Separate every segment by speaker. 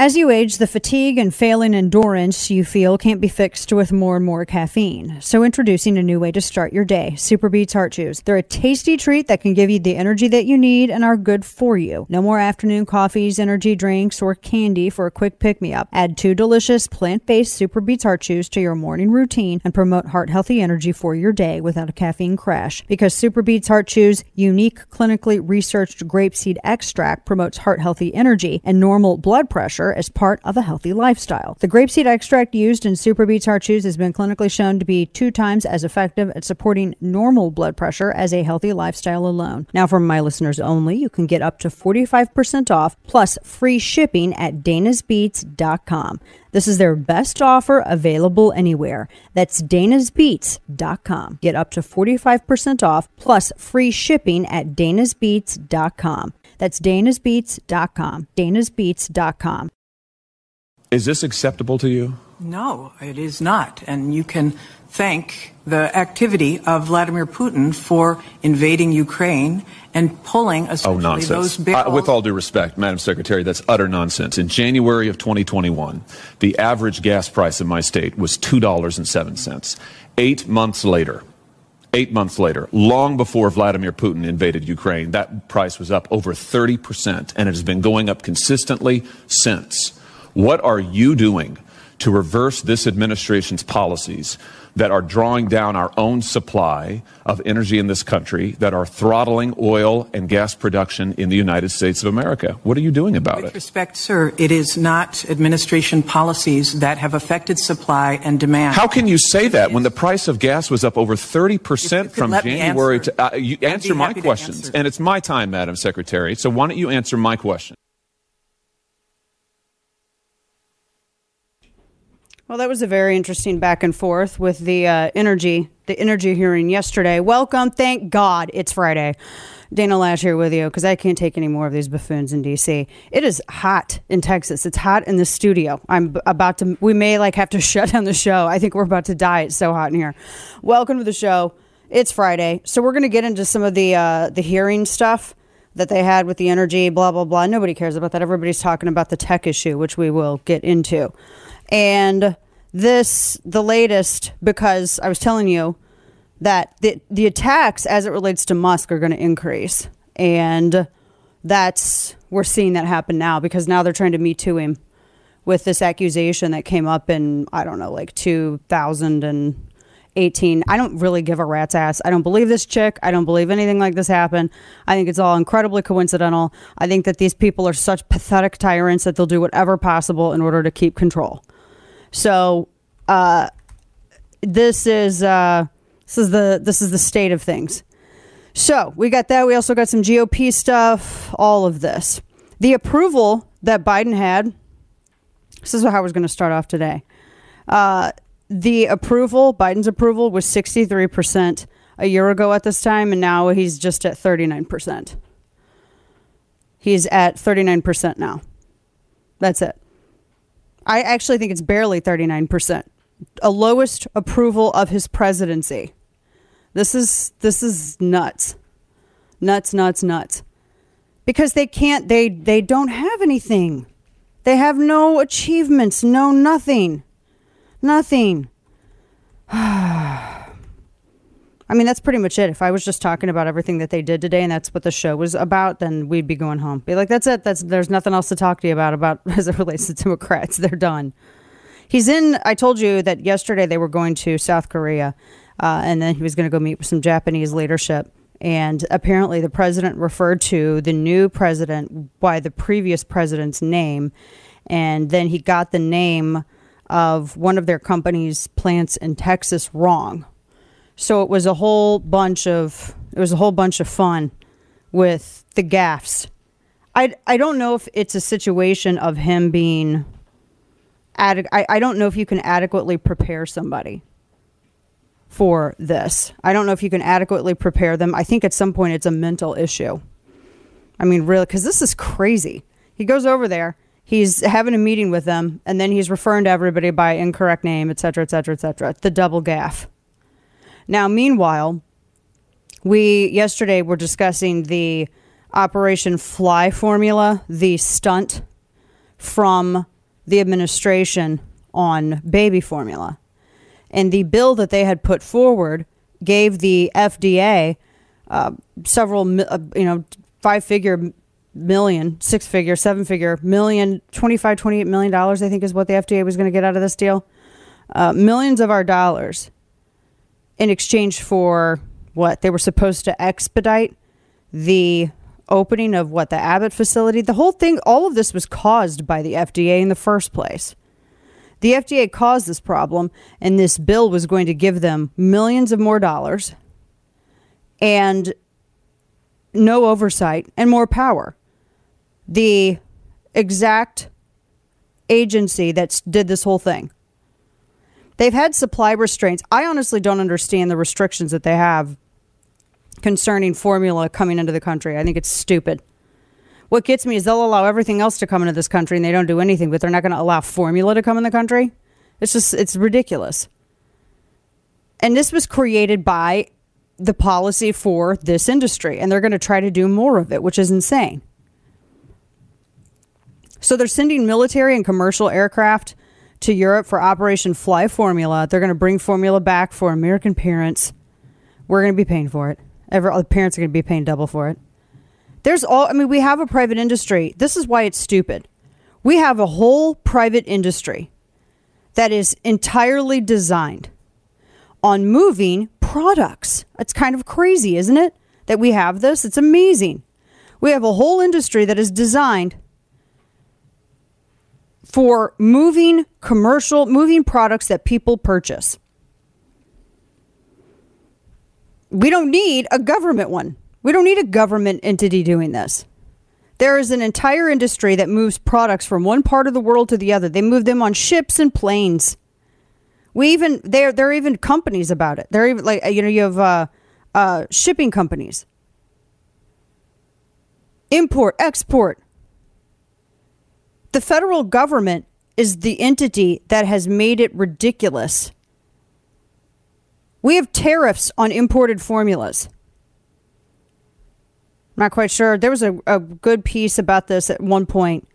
Speaker 1: As you age, the fatigue and failing endurance you feel can't be fixed with more and more caffeine. So, introducing a new way to start your day Super Beets Heart Chews. They're a tasty treat that can give you the energy that you need and are good for you. No more afternoon coffees, energy drinks, or candy for a quick pick me up. Add two delicious plant based Super Beets Heart Chews to your morning routine and promote heart healthy energy for your day without a caffeine crash. Because Super Beets Heart Chews' unique, clinically researched grapeseed extract promotes heart healthy energy and normal blood pressure as part of a healthy lifestyle. The grapeseed extract used in Super Beets Heart Chews has been clinically shown to be two times as effective at supporting normal blood pressure as a healthy lifestyle alone. Now, for my listeners only, you can get up to 45% off plus free shipping at danasbeets.com. This is their best offer available anywhere. That's danasbeets.com. Get up to 45% off plus free shipping at danasbeets.com. That's danasbeets.com. danasbeets.com.
Speaker 2: Is this acceptable to you?
Speaker 3: No, it is not. And you can thank the activity of Vladimir Putin for invading Ukraine and pulling
Speaker 2: Oh, nonsense.
Speaker 3: those barrels.
Speaker 2: Uh, with all due respect, Madam Secretary, that's utter nonsense. In January of 2021, the average gas price in my state was $2.07. Eight months later, eight months later, long before Vladimir Putin invaded Ukraine, that price was up over 30%, and it has been going up consistently since. What are you doing to reverse this administration's policies that are drawing down our own supply of energy in this country, that are throttling oil and gas production in the United States of America? What are you doing about
Speaker 3: With
Speaker 2: it?
Speaker 3: With respect, sir, it is not administration policies that have affected supply and demand.
Speaker 2: How can you say that when the price of gas was up over 30%
Speaker 3: could
Speaker 2: from January
Speaker 3: answer.
Speaker 2: to. Uh, you answer my questions.
Speaker 3: answer.
Speaker 2: And it's my time, Madam Secretary. So why don't you answer my question?
Speaker 1: Well, that was a very interesting back and forth with the uh, energy, the energy hearing yesterday. Welcome, thank God, it's Friday. Dana Loesch here with you because I can't take any more of these buffoons in DC. It is hot in Texas. It's hot in the studio. I'm about to. We may like have to shut down the show. I think we're about to die. It's so hot in here. Welcome to the show. It's Friday, so we're going to get into some of the uh, the hearing stuff that they had with the energy. Blah blah blah. Nobody cares about that. Everybody's talking about the tech issue, which we will get into. And this, the latest, because I was telling you that the, the attacks as it relates to Musk are going to increase. And that's, we're seeing that happen now because now they're trying to me too him with this accusation that came up in, I don't know, like 2018. I don't really give a rat's ass. I don't believe this chick. I don't believe anything like this happened. I think it's all incredibly coincidental. I think that these people are such pathetic tyrants that they'll do whatever possible in order to keep control. So, uh, this is uh, this is the this is the state of things. So we got that. We also got some GOP stuff. All of this, the approval that Biden had. This is how I was going to start off today. Uh, the approval, Biden's approval, was sixty three percent a year ago at this time, and now he's just at thirty nine percent. He's at thirty nine percent now. That's it. I actually think it's barely 39%. A lowest approval of his presidency. This is this is nuts. Nuts, nuts, nuts. Because they can't they they don't have anything. They have no achievements, no nothing. Nothing. I mean, that's pretty much it. If I was just talking about everything that they did today and that's what the show was about, then we'd be going home. Be like, that's it. That's there's nothing else to talk to you about about as it relates to Democrats. They're done. He's in. I told you that yesterday they were going to South Korea, uh, and then he was going to go meet with some Japanese leadership. And apparently, the president referred to the new president by the previous president's name, and then he got the name of one of their company's plants in Texas wrong. So it was a whole bunch of it was a whole bunch of fun with the gaffs. I I don't know if it's a situation of him being adequ- I, I don't know if you can adequately prepare somebody for this. I don't know if you can adequately prepare them. I think at some point it's a mental issue. I mean, really, because this is crazy. He goes over there, he's having a meeting with them, and then he's referring to everybody by incorrect name, et cetera, et cetera, et cetera. The double gaff. Now, meanwhile, we yesterday were discussing the Operation Fly formula, the stunt from the administration on baby formula. And the bill that they had put forward gave the FDA uh, several, uh, you know, five figure million, six figure, seven figure, million, 25, 28 million dollars, I think is what the FDA was going to get out of this deal. Uh, millions of our dollars in exchange for what they were supposed to expedite the opening of what the Abbott facility. The whole thing, all of this was caused by the FDA in the first place. The FDA caused this problem, and this bill was going to give them millions of more dollars and no oversight and more power. The exact agency that did this whole thing. They've had supply restraints. I honestly don't understand the restrictions that they have concerning formula coming into the country. I think it's stupid. What gets me is they'll allow everything else to come into this country and they don't do anything, but they're not going to allow formula to come in the country. It's just, it's ridiculous. And this was created by the policy for this industry, and they're going to try to do more of it, which is insane. So they're sending military and commercial aircraft to Europe for Operation Fly Formula. They're going to bring formula back for American parents. We're going to be paying for it. Every, the parents are going to be paying double for it. There's all, I mean, we have a private industry. This is why it's stupid. We have a whole private industry that is entirely designed on moving products. It's kind of crazy, isn't it? That we have this. It's amazing. We have a whole industry that is designed for moving commercial, moving products that people purchase. We don't need a government one. We don't need a government entity doing this. There is an entire industry that moves products from one part of the world to the other. They move them on ships and planes. We even there there are even companies about it. They're even like you know you have uh, uh, shipping companies, import export. The federal government is the entity that has made it ridiculous. We have tariffs on imported formulas. I'm not quite sure. There was a, a good piece about this at one point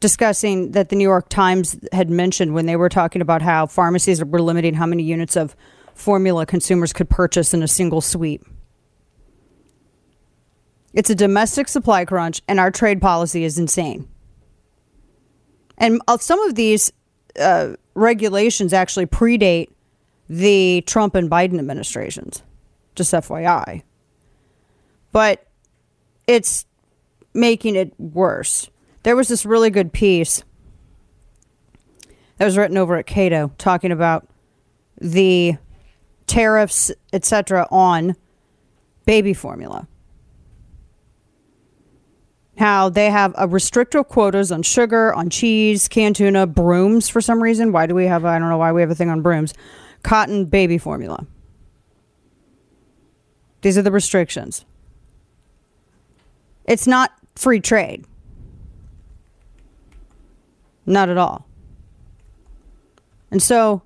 Speaker 1: discussing that the New York Times had mentioned when they were talking about how pharmacies were limiting how many units of formula consumers could purchase in a single sweep. It's a domestic supply crunch, and our trade policy is insane. And some of these uh, regulations actually predate the Trump and Biden administrations, just FYI. But it's making it worse. There was this really good piece that was written over at Cato talking about the tariffs, etc., on baby formula. How they have a restrictive quotas on sugar, on cheese, canned tuna, brooms for some reason. Why do we have? I don't know why we have a thing on brooms. Cotton baby formula. These are the restrictions. It's not free trade. Not at all. And so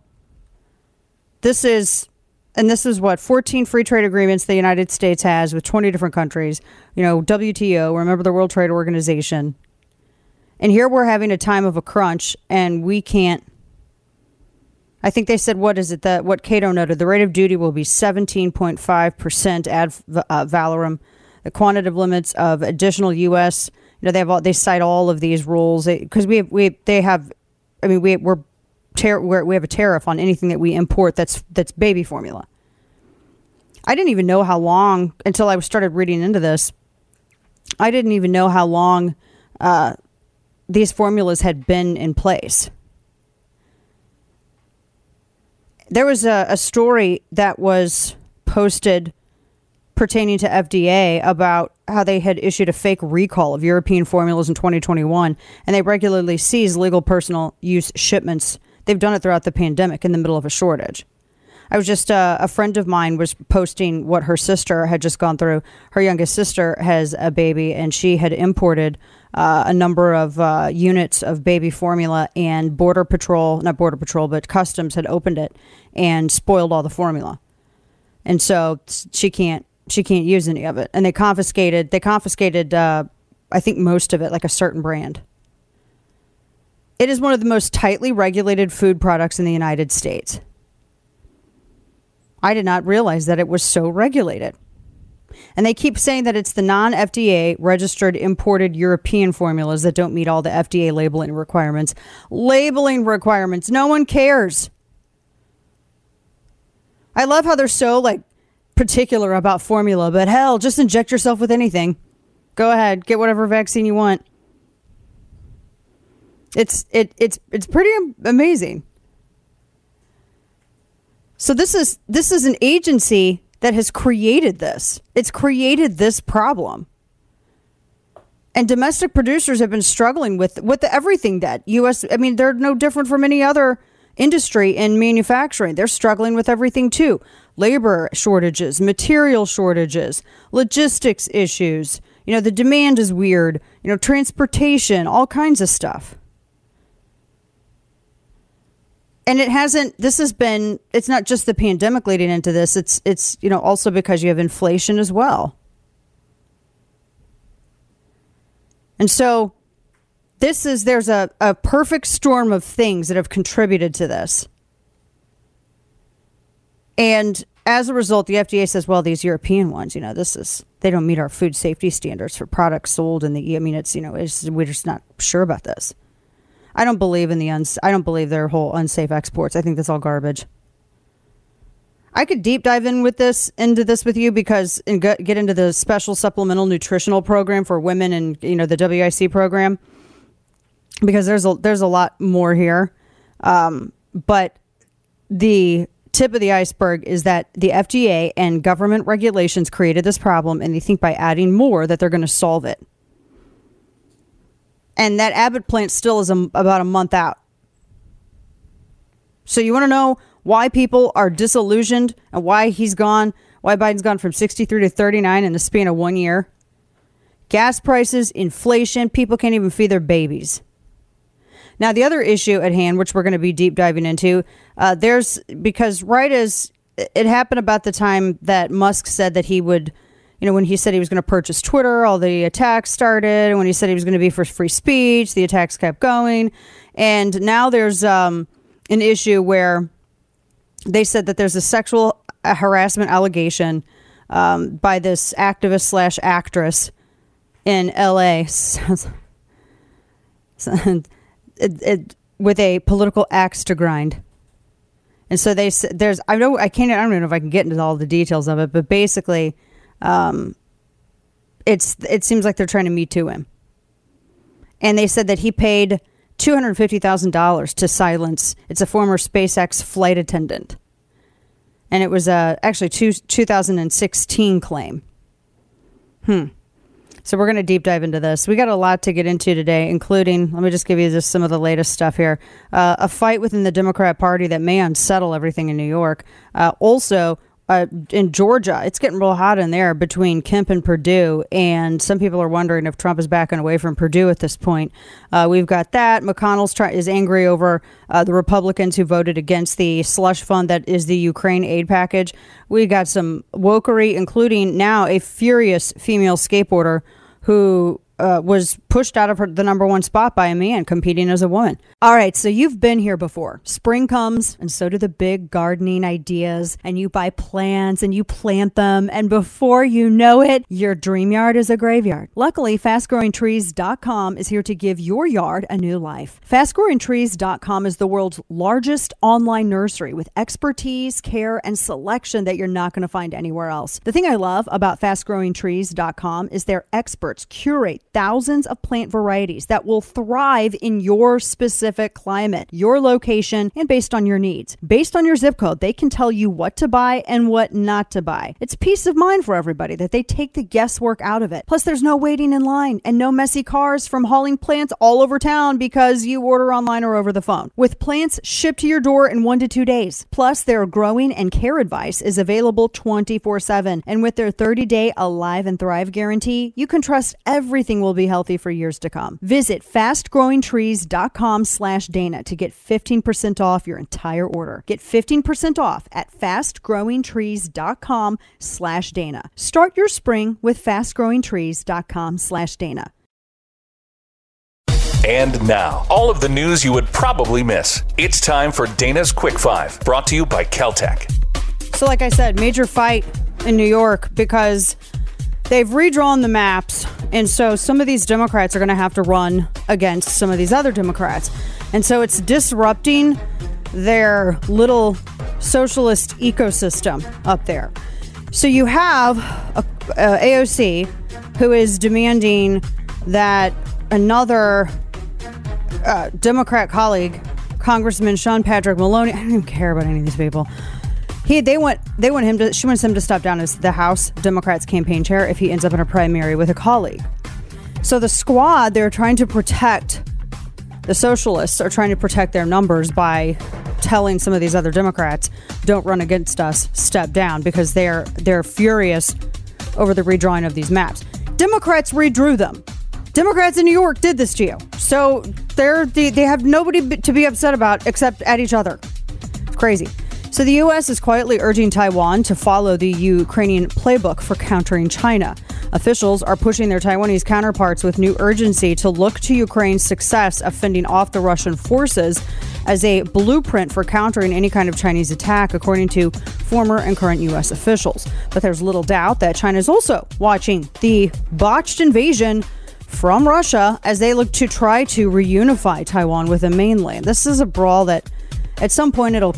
Speaker 1: this is and this is what 14 free trade agreements the United States has with 20 different countries. You know, WTO, remember the World Trade Organization. And here we're having a time of a crunch and we can't I think they said what is it that what Cato noted the rate of duty will be 17.5% ad uh, valorem the quantitative limits of additional U.S. You know, they have all, they cite all of these rules because we have, we they have. I mean, we we're, we're we have a tariff on anything that we import that's that's baby formula. I didn't even know how long until I started reading into this. I didn't even know how long uh, these formulas had been in place. There was a, a story that was posted pertaining to FDA about how they had issued a fake recall of European formulas in 2021, and they regularly seize legal personal use shipments. They've done it throughout the pandemic in the middle of a shortage. I was just uh, a friend of mine was posting what her sister had just gone through. Her youngest sister has a baby, and she had imported uh, a number of uh, units of baby formula, and Border Patrol, not Border Patrol, but Customs had opened it and spoiled all the formula. And so she can't she can't use any of it. And they confiscated they confiscated uh, I think most of it, like a certain brand. It is one of the most tightly regulated food products in the United States. I did not realize that it was so regulated. And they keep saying that it's the non FDA registered imported European formulas that don't meet all the FDA labeling requirements. Labeling requirements. No one cares. I love how they're so like particular about formula, but hell, just inject yourself with anything. Go ahead, get whatever vaccine you want. It's it it's it's pretty amazing. So this is this is an agency that has created this. It's created this problem. And domestic producers have been struggling with with everything that US I mean they're no different from any other industry in manufacturing. They're struggling with everything too. Labor shortages, material shortages, logistics issues. You know, the demand is weird, you know, transportation, all kinds of stuff. And it hasn't this has been it's not just the pandemic leading into this it's it's you know also because you have inflation as well. And so this is there's a, a perfect storm of things that have contributed to this. And as a result the fda says well these european ones you know this is they don't meet our food safety standards for products sold in the i mean it's you know it's, we're just not sure about this I don't believe in the uns. I don't believe their whole unsafe exports. I think that's all garbage. I could deep dive in with this into this with you because and get into the special supplemental nutritional program for women and you know the WIC program because there's a there's a lot more here. Um, but the tip of the iceberg is that the FDA and government regulations created this problem, and they think by adding more that they're going to solve it and that Abbott plant still is a, about a month out. So you want to know why people are disillusioned and why he's gone, why Biden's gone from 63 to 39 in the span of one year? Gas prices, inflation, people can't even feed their babies. Now, the other issue at hand, which we're going to be deep diving into, uh, there's because right as it happened about the time that Musk said that he would you know, when he said he was going to purchase Twitter, all the attacks started. When he said he was going to be for free speech, the attacks kept going. And now there's um, an issue where they said that there's a sexual harassment allegation um, by this activist slash actress in LA it, it, with a political axe to grind. And so they there's I know I can't I don't even know if I can get into all the details of it, but basically um, it's it seems like they're trying to me too him. And they said that he paid two hundred fifty thousand dollars to silence. It's a former SpaceX flight attendant, and it was a actually two, 2016 claim. Hmm. So we're going to deep dive into this. We got a lot to get into today, including let me just give you just some of the latest stuff here. Uh, a fight within the Democrat Party that may unsettle everything in New York. Uh, also, uh, in Georgia, it's getting real hot in there between Kemp and Perdue. and some people are wondering if Trump is backing away from Perdue at this point. Uh, we've got that. McConnell's try- is angry over uh, the Republicans who voted against the slush fund that is the Ukraine aid package. We got some wokery, including now a furious female skateboarder who uh, was pushed out of her, the number one spot by a man competing as a woman. All right, so you've been here before. Spring comes, and so do the big gardening ideas, and you buy plants and you plant them, and before you know it, your dream yard is a graveyard. Luckily, fastgrowingtrees.com is here to give your yard a new life. Fastgrowingtrees.com is the world's largest online nursery with expertise, care, and selection that you're not going to find anywhere else. The thing I love about fastgrowingtrees.com is their experts curate thousands of plant varieties that will thrive in your specific climate, your location, and based on your needs. Based on your zip code, they can tell you what to buy and what not to buy. It's peace of mind for everybody that they take the guesswork out of it. Plus, there's no waiting in line and no messy cars from hauling plants all over town because you order online or over the phone. With plants shipped to your door in one to two days. Plus, their growing and care advice is available 24 7. And with their 30 day Alive and Thrive guarantee, you can trust everything will be healthy for years to come. Visit fastgrowingtrees.com slash Dana to get 15% off your entire order. Get 15% off at fastgrowingtrees.com slash Dana. Start your spring with fastgrowingtrees.com slash Dana.
Speaker 4: And now, all of the news you would probably miss. It's time for Dana's Quick Five, brought to you by Keltec.
Speaker 1: So, like I said, major fight in New York because they've redrawn the maps. And so some of these Democrats are going to have to run against some of these other Democrats. And so it's disrupting their little socialist ecosystem up there. So you have a, a AOC who is demanding that another uh, Democrat colleague, Congressman Sean Patrick Maloney, I don't even care about any of these people. He, they want, they want him to. She wants him to step down as the House Democrats campaign chair if he ends up in a primary with a colleague. So the squad, they're trying to protect. The socialists are trying to protect their numbers by telling some of these other Democrats, "Don't run against us, step down," because they're they're furious over the redrawing of these maps. Democrats redrew them. Democrats in New York did this to you, so they're they, they have nobody to be upset about except at each other. It's crazy. So the U.S. is quietly urging Taiwan to follow the Ukrainian playbook for countering China. Officials are pushing their Taiwanese counterparts with new urgency to look to Ukraine's success of fending off the Russian forces as a blueprint for countering any kind of Chinese attack, according to former and current U.S. officials. But there's little doubt that China is also watching the botched invasion from Russia as they look to try to reunify Taiwan with the mainland. This is a brawl that at some point it'll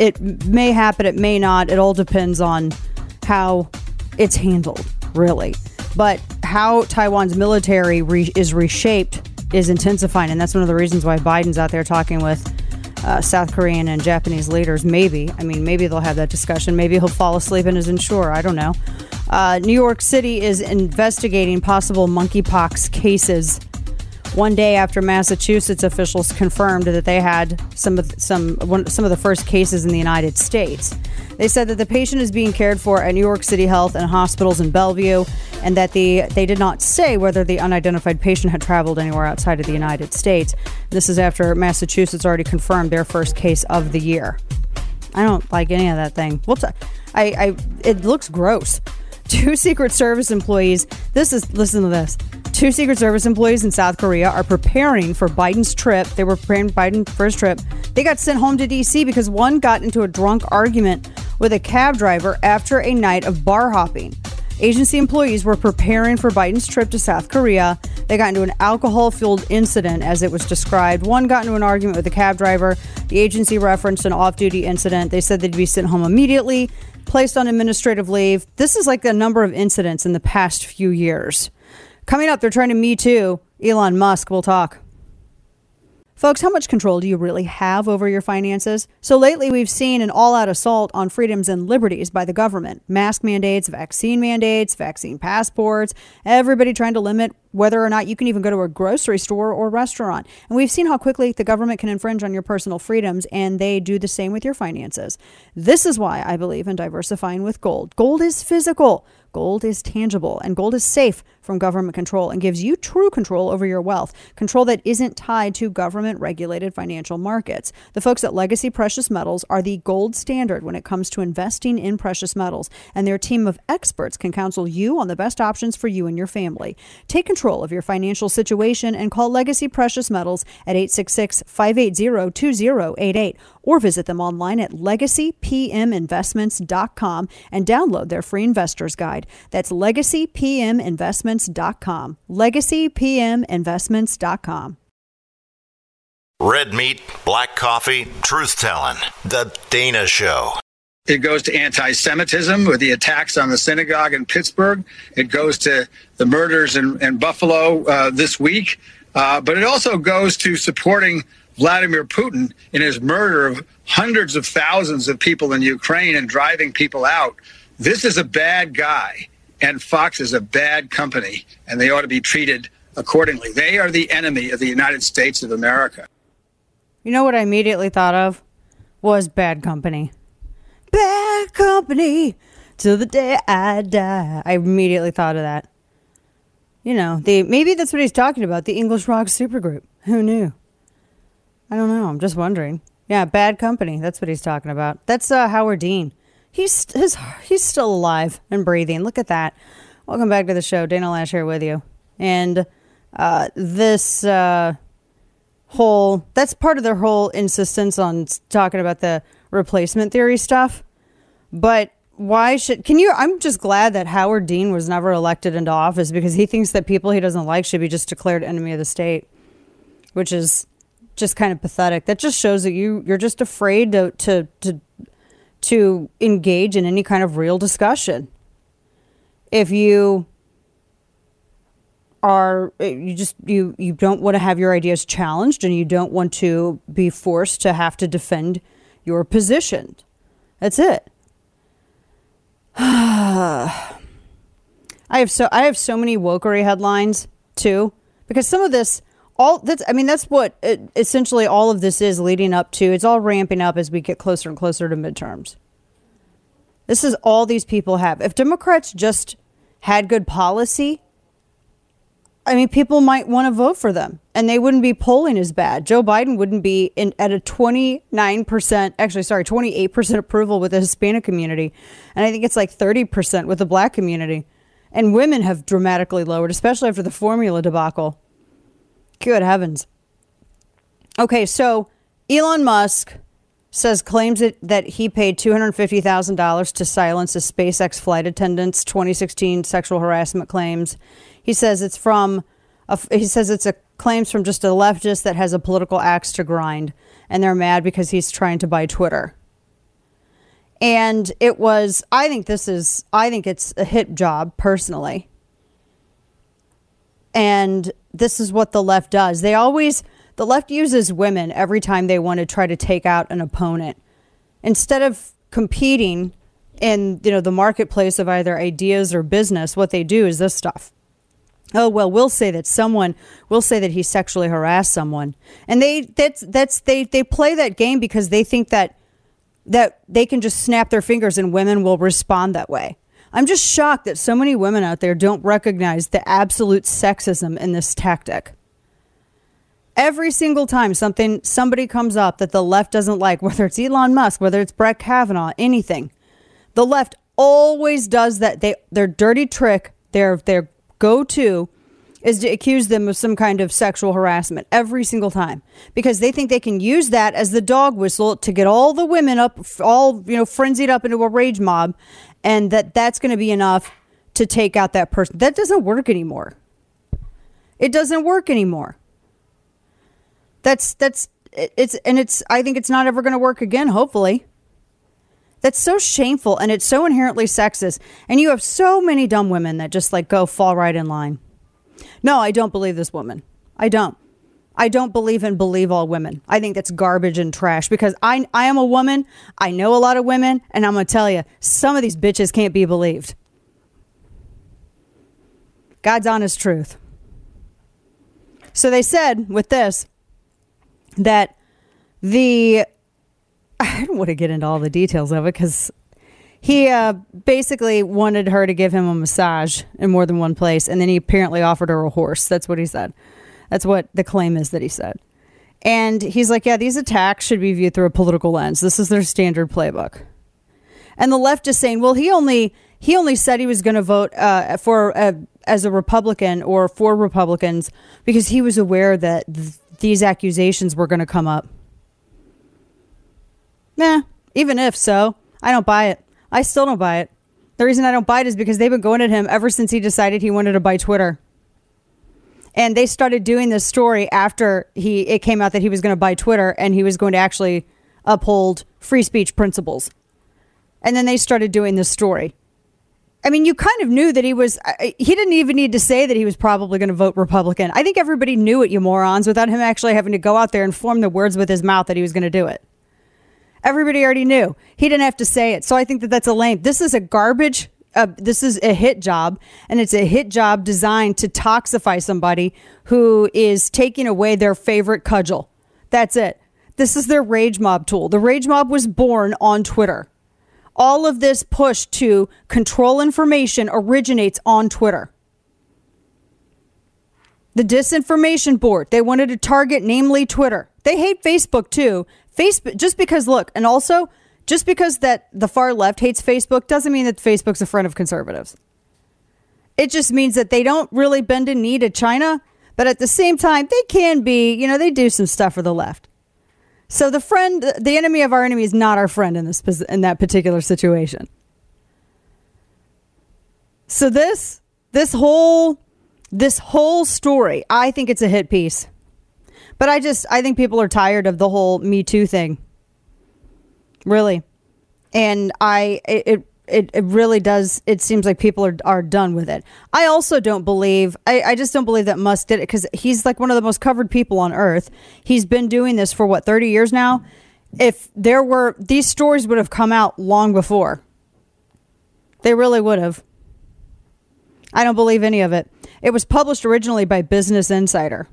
Speaker 1: it may happen, it may not. It all depends on how it's handled, really. But how Taiwan's military re- is reshaped is intensifying, and that's one of the reasons why Biden's out there talking with uh, South Korean and Japanese leaders. Maybe, I mean, maybe they'll have that discussion. Maybe he'll fall asleep in his insurer. I don't know. Uh, New York City is investigating possible monkeypox cases one day after Massachusetts officials confirmed that they had some of some one, some of the first cases in the United States. They said that the patient is being cared for at New York City Health and hospitals in Bellevue, and that the they did not say whether the unidentified patient had traveled anywhere outside of the United States. This is after Massachusetts already confirmed their first case of the year. I don't like any of that thing. T- I, I it looks gross. Two Secret Service employees. This is listen to this. Two Secret Service employees in South Korea are preparing for Biden's trip. They were preparing Biden for his trip. They got sent home to D.C. because one got into a drunk argument with a cab driver after a night of bar hopping. Agency employees were preparing for Biden's trip to South Korea. They got into an alcohol fueled incident, as it was described. One got into an argument with the cab driver. The agency referenced an off duty incident. They said they'd be sent home immediately, placed on administrative leave. This is like a number of incidents in the past few years. Coming up, they're trying to Me Too. Elon Musk. We'll talk. Folks, how much control do you really have over your finances? So lately, we've seen an all out assault on freedoms and liberties by the government mask mandates, vaccine mandates, vaccine passports, everybody trying to limit whether or not you can even go to a grocery store or restaurant. And we've seen how quickly the government can infringe on your personal freedoms, and they do the same with your finances. This is why I believe in diversifying with gold. Gold is physical. Gold is tangible and gold is safe from government control and gives you true control over your wealth, control that isn't tied to government regulated financial markets. The folks at Legacy Precious Metals are the gold standard when it comes to investing in precious metals, and their team of experts can counsel you on the best options for you and your family. Take control of your financial situation and call Legacy Precious Metals at 866 580 2088 or visit them online at legacypminvestments.com and download their free investor's guide. That's legacypminvestments.com. legacypminvestments.com.
Speaker 5: Red meat, black coffee, truth telling. The Dana Show.
Speaker 6: It goes to anti Semitism with the attacks on the synagogue in Pittsburgh. It goes to the murders in, in Buffalo uh, this week. Uh, but it also goes to supporting Vladimir Putin in his murder of hundreds of thousands of people in Ukraine and driving people out. This is a bad guy, and Fox is a bad company, and they ought to be treated accordingly. They are the enemy of the United States of America.
Speaker 1: You know what I immediately thought of was bad company. Bad company till the day I die. I immediately thought of that. You know, the maybe that's what he's talking about, the English rock supergroup. Who knew? I don't know. I'm just wondering. Yeah, bad company. That's what he's talking about. That's uh, Howard Dean. He's his, he's still alive and breathing. Look at that. Welcome back to the show. Dana Loesch here with you. And uh, this uh, whole that's part of their whole insistence on talking about the replacement theory stuff. But why should can you I'm just glad that Howard Dean was never elected into office because he thinks that people he doesn't like should be just declared enemy of the state, which is just kind of pathetic. That just shows that you you're just afraid to to to to engage in any kind of real discussion. If you are you just you you don't want to have your ideas challenged and you don't want to be forced to have to defend your position. That's it. I have so I have so many wokery headlines too because some of this all that's I mean that's what it, essentially all of this is leading up to. It's all ramping up as we get closer and closer to midterms. This is all these people have. If Democrats just had good policy, I mean, people might want to vote for them and they wouldn't be polling as bad. Joe Biden wouldn't be in, at a 29%, actually, sorry, 28% approval with the Hispanic community. And I think it's like 30% with the black community. And women have dramatically lowered, especially after the formula debacle. Good heavens. Okay, so Elon Musk says claims that, that he paid $250,000 to silence a SpaceX flight attendant's 2016 sexual harassment claims. He says it's from a, he says it's a claims from just a leftist that has a political axe to grind and they're mad because he's trying to buy Twitter. And it was I think this is I think it's a hit job personally. And this is what the left does. They always the left uses women every time they want to try to take out an opponent. Instead of competing in, you know, the marketplace of either ideas or business, what they do is this stuff. Oh well, we'll say that someone will say that he sexually harassed someone. And they that's that's they they play that game because they think that that they can just snap their fingers and women will respond that way. I'm just shocked that so many women out there don't recognize the absolute sexism in this tactic. Every single time something somebody comes up that the left doesn't like, whether it's Elon Musk, whether it's Brett Kavanaugh, anything, the left always does that. They their dirty trick, their their go to is to accuse them of some kind of sexual harassment every single time because they think they can use that as the dog whistle to get all the women up all you know frenzied up into a rage mob and that that's going to be enough to take out that person. That doesn't work anymore. It doesn't work anymore. That's that's it's and it's i think it's not ever going to work again hopefully. That's so shameful and it's so inherently sexist. And you have so many dumb women that just like go fall right in line. No, I don't believe this woman. I don't. I don't believe in believe all women. I think that's garbage and trash because I I am a woman. I know a lot of women, and I'm gonna tell you, some of these bitches can't be believed. God's honest truth. So they said with this that the I don't want to get into all the details of it because he uh, basically wanted her to give him a massage in more than one place, and then he apparently offered her a horse. That's what he said. That's what the claim is that he said. And he's like, yeah, these attacks should be viewed through a political lens. This is their standard playbook. And the left is saying, well, he only he only said he was going to vote uh, for uh, as a Republican or for Republicans because he was aware that th- these accusations were going to come up. Nah, even if so, I don't buy it. I still don't buy it. The reason I don't buy it is because they've been going at him ever since he decided he wanted to buy Twitter. And they started doing this story after he it came out that he was going to buy Twitter and he was going to actually uphold free speech principles. And then they started doing this story. I mean, you kind of knew that he was, he didn't even need to say that he was probably going to vote Republican. I think everybody knew it, you morons, without him actually having to go out there and form the words with his mouth that he was going to do it. Everybody already knew. He didn't have to say it. So I think that that's a lame. This is a garbage. Uh, this is a hit job, and it's a hit job designed to toxify somebody who is taking away their favorite cudgel. That's it. This is their rage mob tool. The rage mob was born on Twitter. All of this push to control information originates on Twitter. The disinformation board, they wanted to target namely Twitter. They hate Facebook too. Facebook just because look, and also just because that the far left hates Facebook doesn't mean that Facebook's a friend of conservatives. It just means that they don't really bend a knee to China, But at the same time, they can be, you know, they do some stuff for the left. So the friend, the enemy of our enemy is not our friend in this in that particular situation. So this this whole this whole story, I think it's a hit piece. But I just I think people are tired of the whole Me Too thing. Really. And I it it, it really does it seems like people are, are done with it. I also don't believe I, I just don't believe that musk did it because he's like one of the most covered people on earth. He's been doing this for what 30 years now? If there were these stories would have come out long before. They really would have. I don't believe any of it. It was published originally by business insider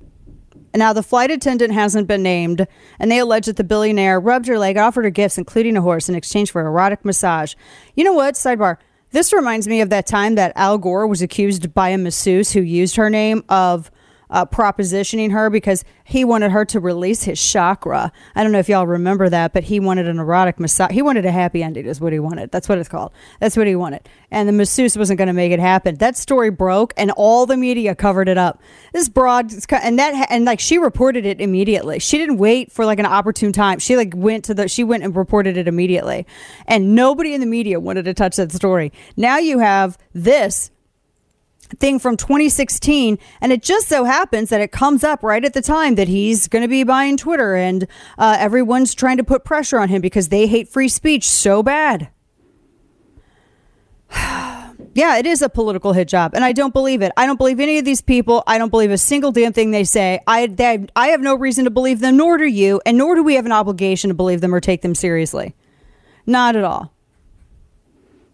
Speaker 1: now, the flight attendant hasn't been named, and they allege that the billionaire rubbed her leg, offered her gifts, including a horse, in exchange for erotic massage. You know what? Sidebar. This reminds me of that time that Al Gore was accused by a masseuse who used her name of uh, propositioning her because he wanted her to release his chakra. I don't know if y'all remember that, but he wanted an erotic massage. He wanted a happy ending, is what he wanted. That's what it's called. That's what he wanted. And the masseuse wasn't going to make it happen. That story broke, and all the media covered it up. This broad, and that, and like she reported it immediately. She didn't wait for like an opportune time. She like went to the, she went and reported it immediately, and nobody in the media wanted to touch that story. Now you have this thing from 2016 and it just so happens that it comes up right at the time that he's going to be buying twitter and uh, everyone's trying to put pressure on him because they hate free speech so bad. Yeah it is a political hit job and i don't believe it. I don't believe any of these people. I don't believe a single damn thing they say. I they, i have no reason to believe them nor do you and nor do we have an obligation to believe them or take them seriously. Not at all.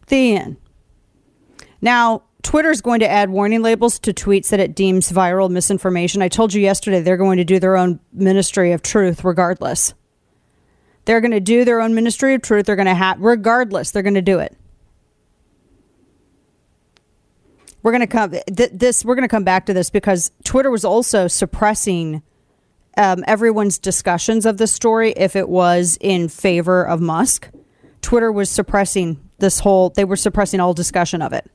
Speaker 1: The end. Now Twitter is going to add warning labels to tweets that it deems viral misinformation. I told you yesterday they're going to do their own ministry of truth regardless. They're going to do their own ministry of truth. They're going to have, regardless, they're going to do it. We're going to come th- this. We're going to come back to this because Twitter was also suppressing um, everyone's discussions of the story if it was in favor of Musk. Twitter was suppressing this whole. They were suppressing all discussion of it.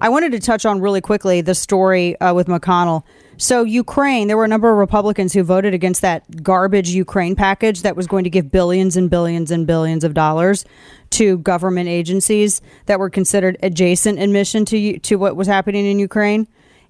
Speaker 1: I wanted to touch on really quickly the story uh, with McConnell. So, Ukraine, there were a number of Republicans who voted against that garbage Ukraine package that was going to give billions and billions and billions of dollars to government agencies that were considered adjacent in mission to to what was happening in Ukraine.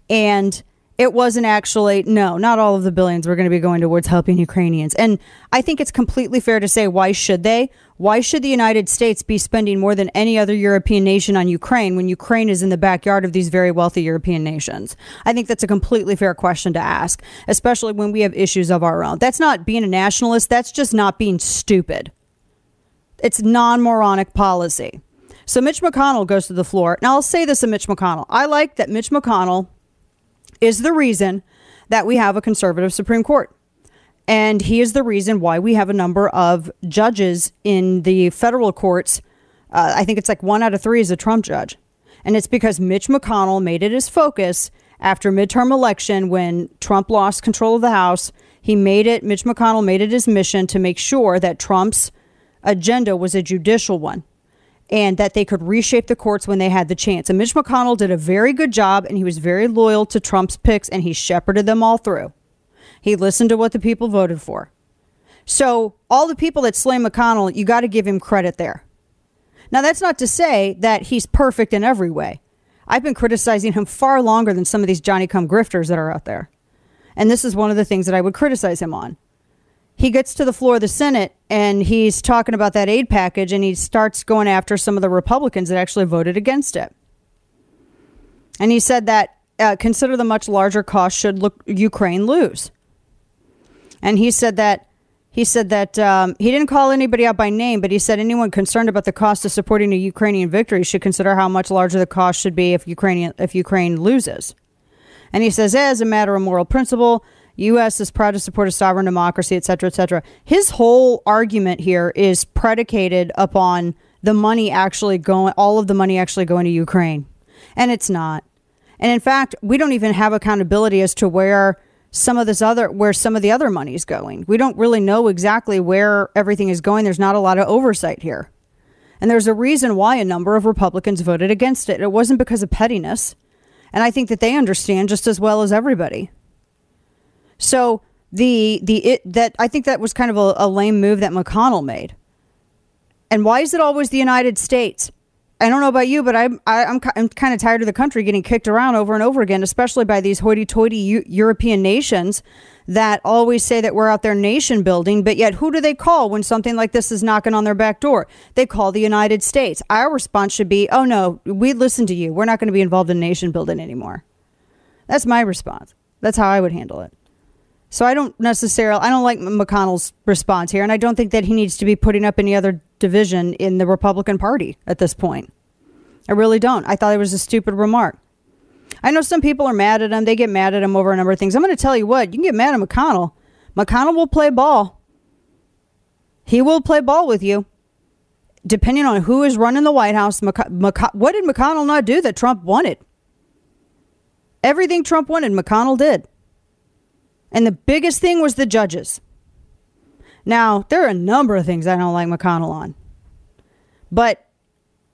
Speaker 1: And it wasn't actually no not all of the billions were going to be going towards helping ukrainians. And i think it's completely fair to say why should they? Why should the united states be spending more than any other european nation on ukraine when ukraine is in the backyard of these very wealthy european nations? I think that's a completely fair question to ask especially when we have issues of our own. That's not being a nationalist. That's just not being stupid. It's non-moronic policy. So Mitch McConnell goes to the floor. Now I'll say this to Mitch McConnell. I like that Mitch McConnell is the reason that we have a conservative Supreme Court. And he is the reason why we have a number of judges in the federal courts. Uh, I think it's like one out of three is a Trump judge. And it's because Mitch McConnell made it his focus after midterm election when Trump lost control of the House. He made it, Mitch McConnell made it his mission to make sure that Trump's agenda was a judicial one and that they could reshape the courts when they had the chance. And Mitch McConnell did a very good job and he was very loyal to Trump's picks and he shepherded them all through. He listened to what the people voted for. So, all the people that slay McConnell, you got to give him credit there. Now, that's not to say that he's perfect in every way. I've been criticizing him far longer than some of these Johnny come grifters that are out there. And this is one of the things that I would criticize him on he gets to the floor of the Senate and he's talking about that aid package and he starts going after some of the Republicans that actually voted against it. And he said that uh, consider the much larger cost should look, Ukraine lose. And he said that he said that um, he didn't call anybody out by name, but he said anyone concerned about the cost of supporting a Ukrainian victory should consider how much larger the cost should be if Ukrainian if Ukraine loses. And he says, as a matter of moral principle, U.S. is proud to support a sovereign democracy, et cetera, et cetera. His whole argument here is predicated upon the money actually going, all of the money actually going to Ukraine. And it's not. And in fact, we don't even have accountability as to where some of this other, where some of the other money is going. We don't really know exactly where everything is going. There's not a lot of oversight here. And there's a reason why a number of Republicans voted against it. It wasn't because of pettiness. And I think that they understand just as well as everybody. So the the it that I think that was kind of a, a lame move that McConnell made. And why is it always the United States? I don't know about you, but I'm I, I'm I'm kind of tired of the country getting kicked around over and over again, especially by these hoity-toity U- European nations that always say that we're out there nation building, but yet who do they call when something like this is knocking on their back door? They call the United States. Our response should be, "Oh no, we listen to you. We're not going to be involved in nation building anymore." That's my response. That's how I would handle it. So I don't necessarily I don't like McConnell's response here, and I don't think that he needs to be putting up any other division in the Republican Party at this point. I really don't. I thought it was a stupid remark. I know some people are mad at him. They get mad at him over a number of things. I'm going to tell you what, you can get mad at McConnell. McConnell will play ball. He will play ball with you. Depending on who is running the White House, McC- McC- what did McConnell not do that Trump wanted? Everything Trump wanted, McConnell did. And the biggest thing was the judges. Now, there are a number of things I don't like McConnell on. But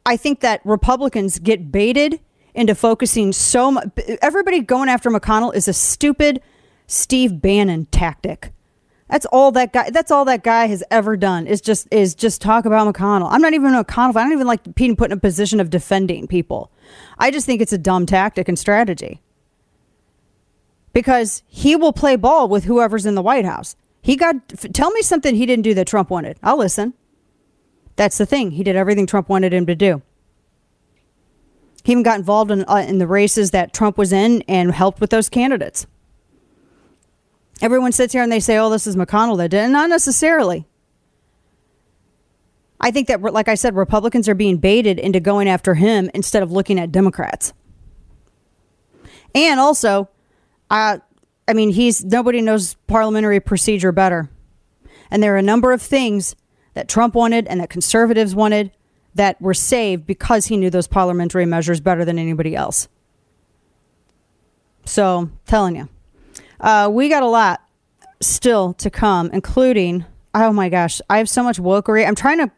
Speaker 1: I think that Republicans get baited into focusing so much. Everybody going after McConnell is a stupid Steve Bannon tactic. That's all that guy. That's all that guy has ever done is just is just talk about McConnell. I'm not even a McConnell. I don't even like being put in a position of defending people. I just think it's a dumb tactic and strategy because he will play ball with whoever's in the White House. He got tell me something he didn't do that Trump wanted. I'll listen. That's the thing. He did everything Trump wanted him to do. He even got involved in, uh, in the races that Trump was in and helped with those candidates. Everyone sits here and they say, oh, this is McConnell that did. Not necessarily. I think that, like I said, Republicans are being baited into going after him instead of looking at Democrats. And also, uh, I mean, he's nobody knows parliamentary procedure better. And there are a number of things that Trump wanted and that conservatives wanted that were saved because he knew those parliamentary measures better than anybody else. So, telling you, uh, we got a lot still to come, including, oh my gosh, I have so much wokery. I'm trying to,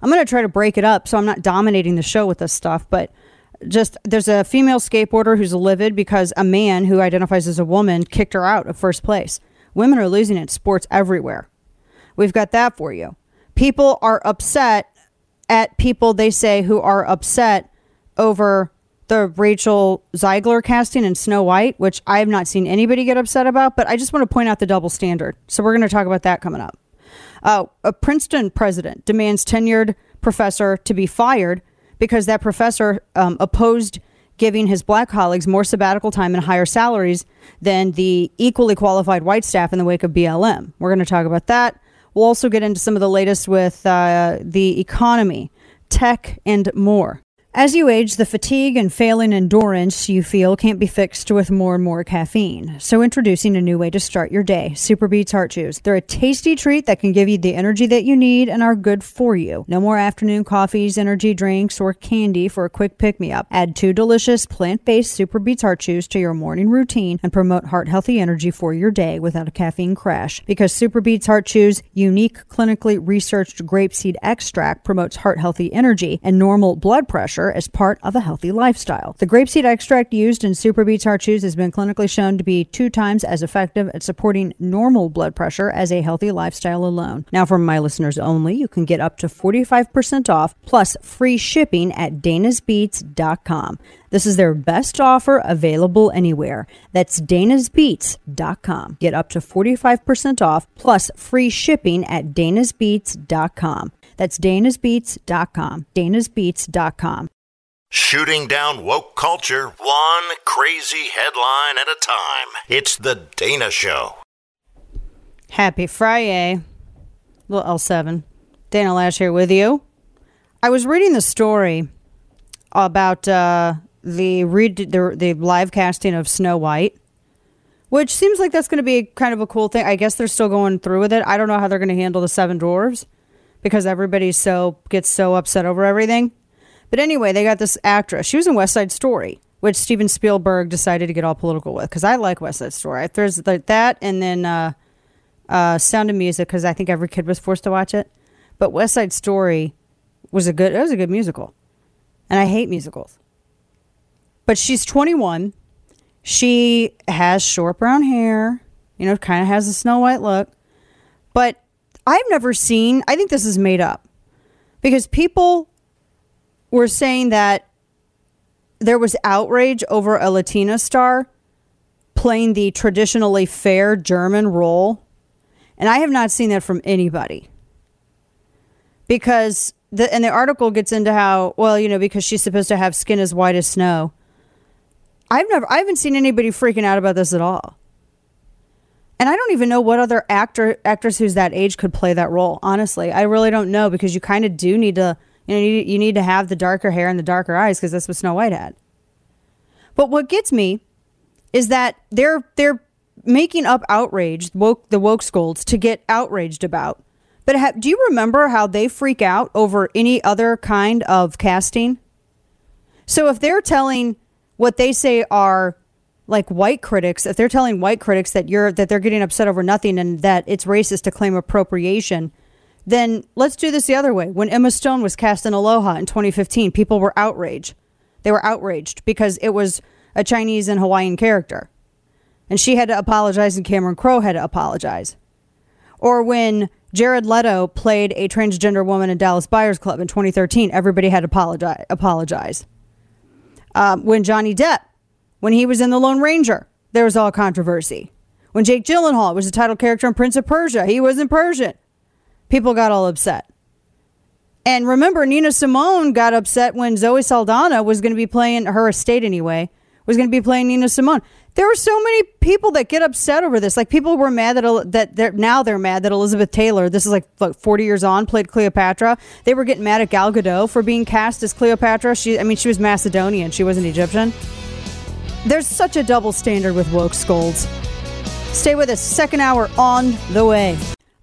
Speaker 1: I'm going to try to break it up so I'm not dominating the show with this stuff, but just there's a female skateboarder who's livid because a man who identifies as a woman kicked her out of first place. Women are losing in sports everywhere. We've got that for you people are upset at people they say who are upset over the Rachel Zegler casting in Snow White, which I have not seen anybody get upset about, but I just want to point out the double standard. So we're going to talk about that coming up. Uh, a Princeton president demands tenured professor to be fired because that professor um, opposed giving his black colleagues more sabbatical time and higher salaries than the equally qualified white staff in the wake of BLM. We're going to talk about that. We'll also get into some of the latest with uh, the economy, tech, and more. As you age, the fatigue and failing endurance you feel can't be fixed with more and more caffeine. So, introducing a new way to start your day Super Beets Heart Chews. They're a tasty treat that can give you the energy that you need and are good for you. No more afternoon coffees, energy drinks, or candy for a quick pick me up. Add two delicious plant based Super Beets Heart Chews to your morning routine and promote heart healthy energy for your day without a caffeine crash. Because Super Beets Heart Chews' unique, clinically researched grapeseed extract promotes heart healthy energy and normal blood pressure as part of a healthy lifestyle. The grapeseed extract used in Super Beets Heart Chews has been clinically shown to be two times as effective at supporting normal blood pressure as a healthy lifestyle alone. Now, for my listeners only, you can get up to 45% off plus free shipping at danasbeets.com. This is their best offer available anywhere. That's danasbeets.com. Get up to 45% off plus free shipping at danasbeets.com. That's danasbeets.com. danasbeets.com.
Speaker 5: Shooting down woke culture, one crazy headline at a time. It's The Dana Show.
Speaker 1: Happy Friday. Little L7. Dana Loesch here with you. I was reading the story about uh, the, read, the the live casting of Snow White, which seems like that's going to be kind of a cool thing. I guess they're still going through with it. I don't know how they're going to handle the Seven Dwarves because everybody so gets so upset over everything. But anyway, they got this actress. She was in West Side Story, which Steven Spielberg decided to get all political with because I like West Side Story. There's that, and then uh, uh, Sound of Music because I think every kid was forced to watch it. But West Side Story was a good. It was a good musical, and I hate musicals. But she's 21. She has short brown hair. You know, kind of has a Snow White look. But I've never seen, I think this is made up because people were saying that there was outrage over a Latina star playing the traditionally fair German role. And I have not seen that from anybody. Because the and the article gets into how, well, you know, because she's supposed to have skin as white as snow. I've never I haven't seen anybody freaking out about this at all. And I don't even know what other actor actress who's that age could play that role. Honestly, I really don't know because you kind of do need to you know you, you need to have the darker hair and the darker eyes because that's what Snow White had. But what gets me is that they're they're making up outrage woke the woke scolds to get outraged about. But ha- do you remember how they freak out over any other kind of casting? So if they're telling what they say are like white critics, if they're telling white critics that you're that they're getting upset over nothing and that it's racist to claim appropriation, then let's do this the other way. When Emma Stone was cast in Aloha in 2015, people were outraged. They were outraged because it was a Chinese and Hawaiian character. And she had to apologize and Cameron Crowe had to apologize. Or when Jared Leto played a transgender woman in Dallas Buyers Club in 2013, everybody had to apologize. apologize. Um, when Johnny Depp, when he was in The Lone Ranger, there was all controversy. When Jake Gyllenhaal was the title character in Prince of Persia, he wasn't Persian. People got all upset. And remember, Nina Simone got upset when Zoe Saldana was going to be playing her estate anyway, was going to be playing Nina Simone. There were so many people that get upset over this. Like people were mad that that they're, now they're mad that Elizabeth Taylor, this is like 40 years on, played Cleopatra. They were getting mad at Gal Gadot for being cast as Cleopatra. She, I mean, she was Macedonian. She wasn't Egyptian. There's such a double standard with woke scolds. Stay with us. Second hour on the way.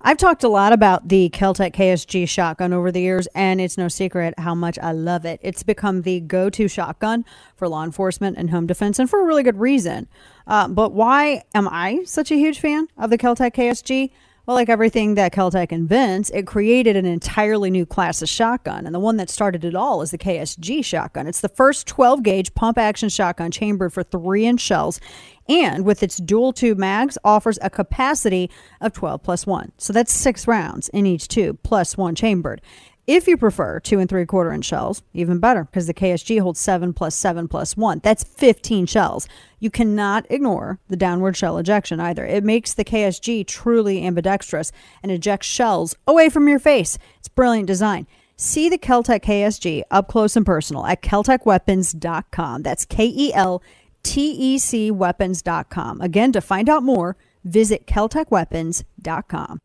Speaker 1: I've talked a lot about the Keltec KSG shotgun over the years, and it's no secret how much I love it. It's become the go to shotgun for law enforcement and home defense, and for a really good reason. Uh, but why am I such a huge fan of the Keltec KSG? Well, like everything that Keltec invents, it created an entirely new class of shotgun. And the one that started it all is the KSG shotgun. It's the first 12 gauge pump action shotgun chambered for three inch shells. And with its dual tube mags, offers a capacity of 12 plus one. So that's six rounds in each tube, plus one chambered. If you prefer two and three quarter inch shells, even better because the KSG holds seven plus seven plus one. That's 15 shells. You cannot ignore the downward shell ejection either. It makes the KSG truly ambidextrous and ejects shells away from your face. It's brilliant design. See the Keltec KSG up close and personal at KeltecWeapons.com. That's K E L T E C weapons.com. Again, to find out more, visit KeltecWeapons.com.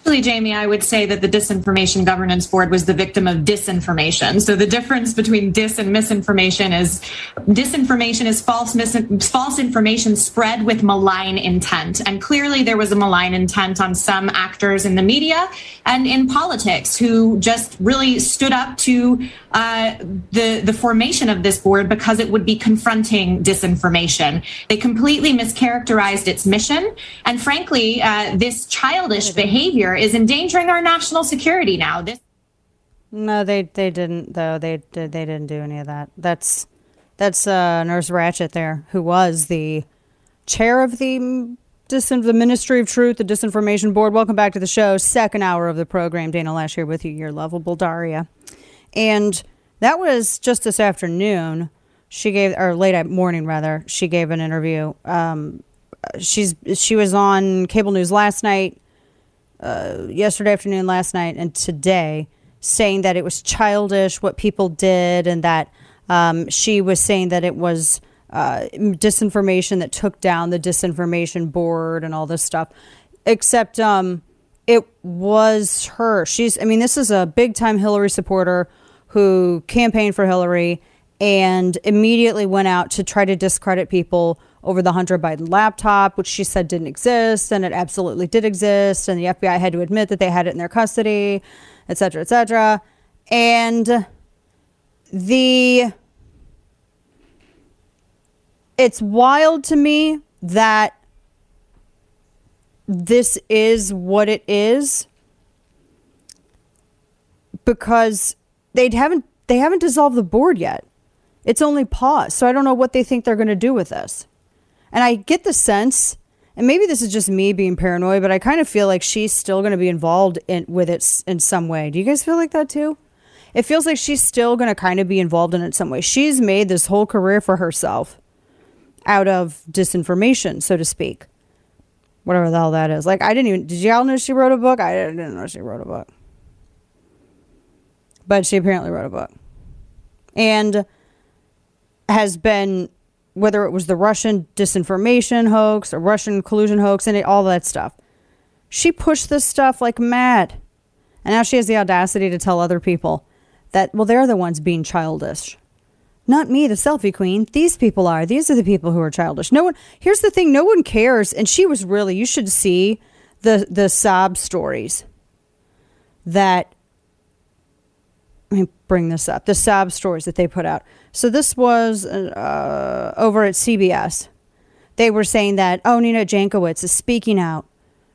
Speaker 7: Actually, Jamie, I would say that the Disinformation Governance Board was the victim of disinformation. So the difference between dis and misinformation is disinformation is false mis- false information spread with malign intent. And clearly there was a malign intent on some actors in the media and in politics who just really stood up to uh, the the formation of this board because it would be confronting disinformation. They completely mischaracterized its mission, and frankly, uh, this childish behavior is endangering our national security now. This.
Speaker 1: No, they they didn't though. They they didn't do any of that. That's that's uh, Nurse Ratchet there, who was the chair of the dis- the Ministry of Truth, the Disinformation Board. Welcome back to the show. Second hour of the program. Dana Loesch here with you, your lovable Daria. And that was just this afternoon. She gave, or late morning rather, she gave an interview. Um, she's she was on cable news last night, uh, yesterday afternoon, last night, and today, saying that it was childish what people did, and that um, she was saying that it was uh, disinformation that took down the disinformation board and all this stuff. Except um, it was her. She's, I mean, this is a big time Hillary supporter who campaigned for Hillary and immediately went out to try to discredit people over the Hunter Biden laptop, which she said didn't exist, and it absolutely did exist, and the FBI had to admit that they had it in their custody, et cetera, et cetera. And the it's wild to me that this is what it is because they haven't they haven't dissolved the board yet. It's only paused. So I don't know what they think they're going to do with this. And I get the sense and maybe this is just me being paranoid, but I kind of feel like she's still going to be involved in with it in some way. Do you guys feel like that too? It feels like she's still going to kind of be involved in it some way. She's made this whole career for herself out of disinformation, so to speak. Whatever the hell that is. Like I didn't even did y'all know she wrote a book? I didn't know she wrote a book. But she apparently wrote a book. And has been whether it was the Russian disinformation hoax or Russian collusion hoax and it, all that stuff. She pushed this stuff like mad. And now she has the audacity to tell other people that, well, they're the ones being childish. Not me, the selfie queen. These people are. These are the people who are childish. No one, here's the thing no one cares. And she was really, you should see the, the sob stories that let me bring this up the sob stories that they put out so this was uh, over at cbs they were saying that oh nina jankowicz is speaking out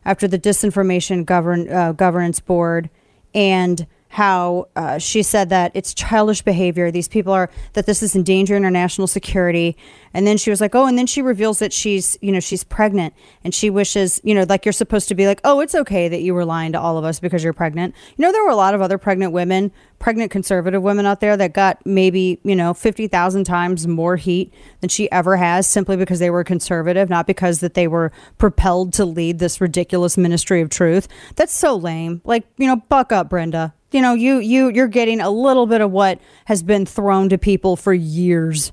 Speaker 1: after the disinformation govern, uh, governance board and how uh, she said that it's childish behavior. These people are that this is endangering our national security. And then she was like oh and then she reveals that she's you know she's pregnant. And she wishes you know like you're supposed to be like oh it's okay that you were lying to all of us because you're pregnant. You know there were a lot of other pregnant women pregnant conservative women out there that got maybe you know 50,000 times more heat than she ever has simply because they were conservative not because that they were propelled to lead this ridiculous ministry of truth. That's so lame. Like you know buck up Brenda you know you you you're getting a little bit of what has been thrown to people for years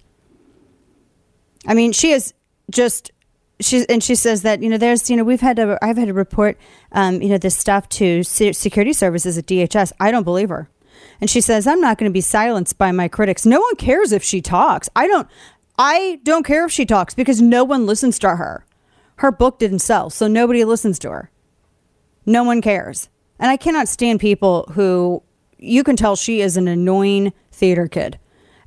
Speaker 1: I mean, she is just she and she says that you know there's you know we've had to I've had to report um, you know this stuff to security services at DHS. I don't believe her, and she says I'm not going to be silenced by my critics. No one cares if she talks. I don't. I don't care if she talks because no one listens to her. Her book didn't sell, so nobody listens to her. No one cares, and I cannot stand people who you can tell she is an annoying theater kid.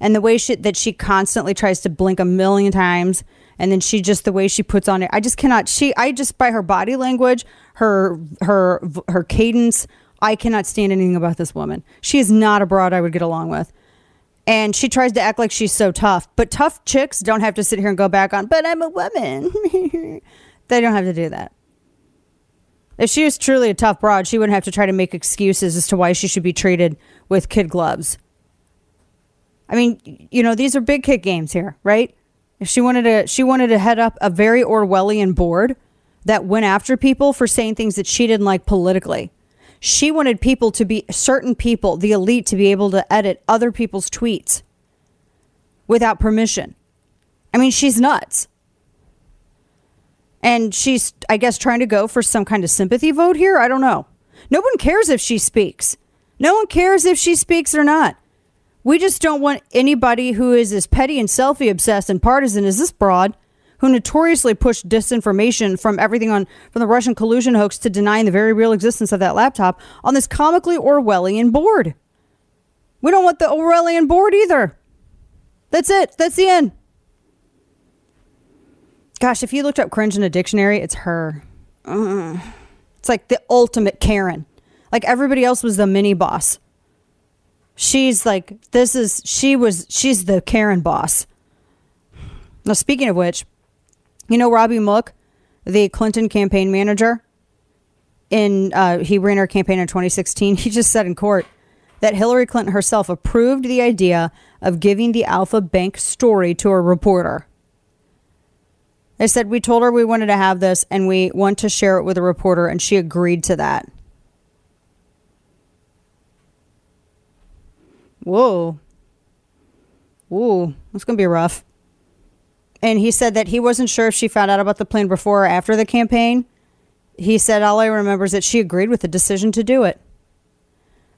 Speaker 1: And the way she, that she constantly tries to blink a million times and then she just the way she puts on it i just cannot she i just by her body language her her her cadence i cannot stand anything about this woman. She is not a broad i would get along with. And she tries to act like she's so tough but tough chicks don't have to sit here and go back on but i'm a woman. They don't have to do that if she was truly a tough broad she wouldn't have to try to make excuses as to why she should be treated with kid gloves I mean, you know, these are big kid games here, right? If she wanted to, she wanted to head up a very Orwellian board that went after people for saying things that she didn't like politically. She wanted people to be certain people, the elite, to be able to edit other people's tweets without permission. I mean, she's nuts. And she's, I guess, trying to go for some kind of sympathy vote here. I don't know. No one cares if she speaks. No one cares if she speaks or not. We just don't want anybody who is as petty and selfie obsessed and partisan as this broad, who notoriously pushed disinformation from everything on from the Russian collusion hoax to denying the very real existence of that laptop on this comically Orwellian board. We don't want the Orwellian board either. That's it. That's the end. Gosh, if you looked up cringe in a dictionary, it's her. It's like the ultimate Karen. Like everybody else was the mini boss she's like this is she was she's the Karen boss. Now speaking of which, you know Robbie Mook, the Clinton campaign manager, in uh, he ran her campaign in 2016. He just said in court that Hillary Clinton herself approved the idea of giving the Alfa Bank story to a reporter. They said we told her we wanted to have this and we want to share it with a reporter, and she agreed to that. Whoa. Whoa, that's going to be rough. And he said that he wasn't sure if she found out about the plan before or after the campaign. He said, All I remember is that she agreed with the decision to do it.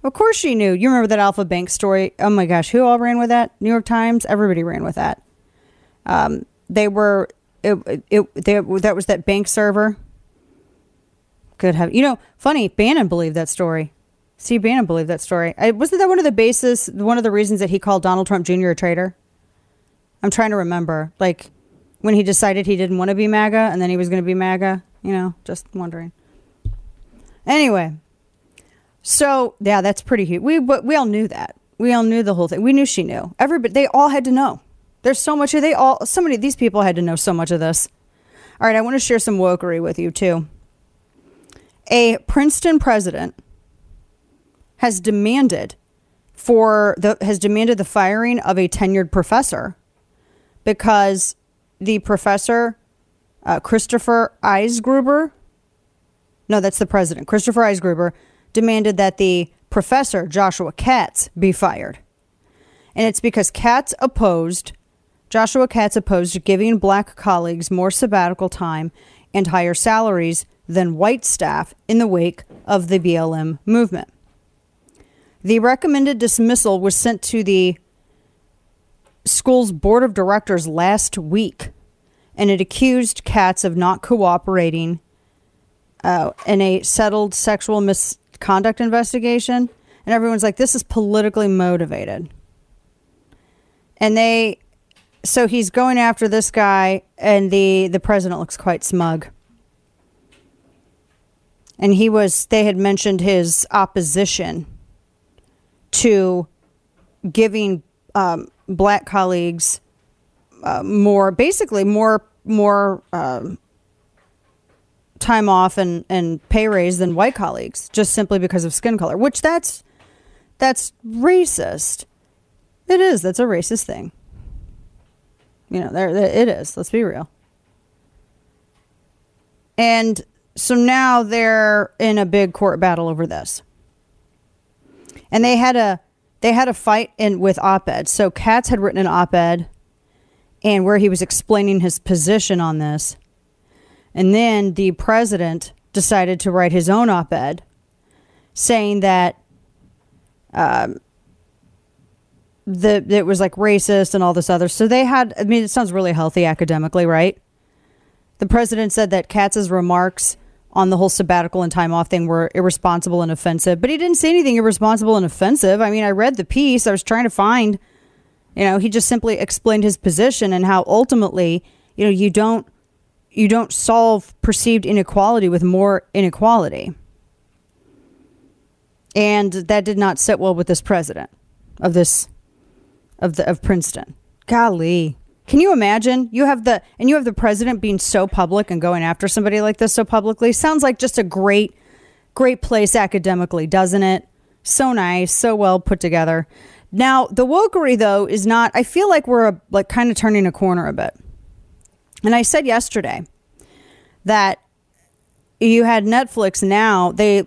Speaker 1: Of course she knew. You remember that Alfa Bank story? Oh my gosh, who all ran with that? New York Times? Everybody ran with that. Um, they were, it, it, they, that was that bank server. Could have, you know, funny, Bannon believed that story. Steve Bannon believed that story. I, wasn't that one of the basis, one of the reasons that he called Donald Trump Jr. a traitor? I'm trying to remember. Like when he decided he didn't want to be MAGA and then he was going to be MAGA, you know, just wondering. Anyway, so yeah, that's pretty huge. We we all knew that. We all knew the whole thing. We knew she knew. Everybody, they all had to know. There's so much. They all, so many these people had to know so much of this. All right, I want to share some wokery with you too. A Princeton president has demanded for the has demanded the firing of a tenured professor because the professor uh, Christopher Eisgruber no that's the president Christopher Eisgruber demanded that the professor Joshua Katz be fired and it's because Katz opposed Joshua Katz opposed giving black colleagues more sabbatical time and higher salaries than white staff in the wake of the BLM movement. The recommended dismissal was sent to the school's board of directors last week, and it accused Katz of not cooperating uh, in a settled sexual misconduct investigation. And everyone's like, this is politically motivated. And they, so he's going after this guy, and the, the president looks quite smug. And he was, they had mentioned his opposition to giving um, black colleagues uh, more, basically more, more um, time off and, and pay raise than white colleagues, just simply because of skin color. Which that's that's racist. It is. That's a racist thing. You know, there it is. Let's be real. And so now they're in a big court battle over this and they had a they had a fight in with op-ed. So Katz had written an op-ed and where he was explaining his position on this. And then the president decided to write his own op-ed saying that um, the it was like racist and all this other. So they had I mean it sounds really healthy academically, right? The president said that Katz's remarks on the whole sabbatical and time off thing were irresponsible and offensive. But he didn't say anything irresponsible and offensive. I mean, I read the piece. I was trying to find, you know, he just simply explained his position and how ultimately, you know, you don't you don't solve perceived inequality with more inequality. And that did not sit well with this president of this of the of Princeton. Golly. Can you imagine? You have the and you have the president being so public and going after somebody like this so publicly. Sounds like just a great, great place academically, doesn't it? So nice, so well put together. Now the wokery though is not. I feel like we're a, like kind of turning a corner a bit. And I said yesterday that you had Netflix. Now they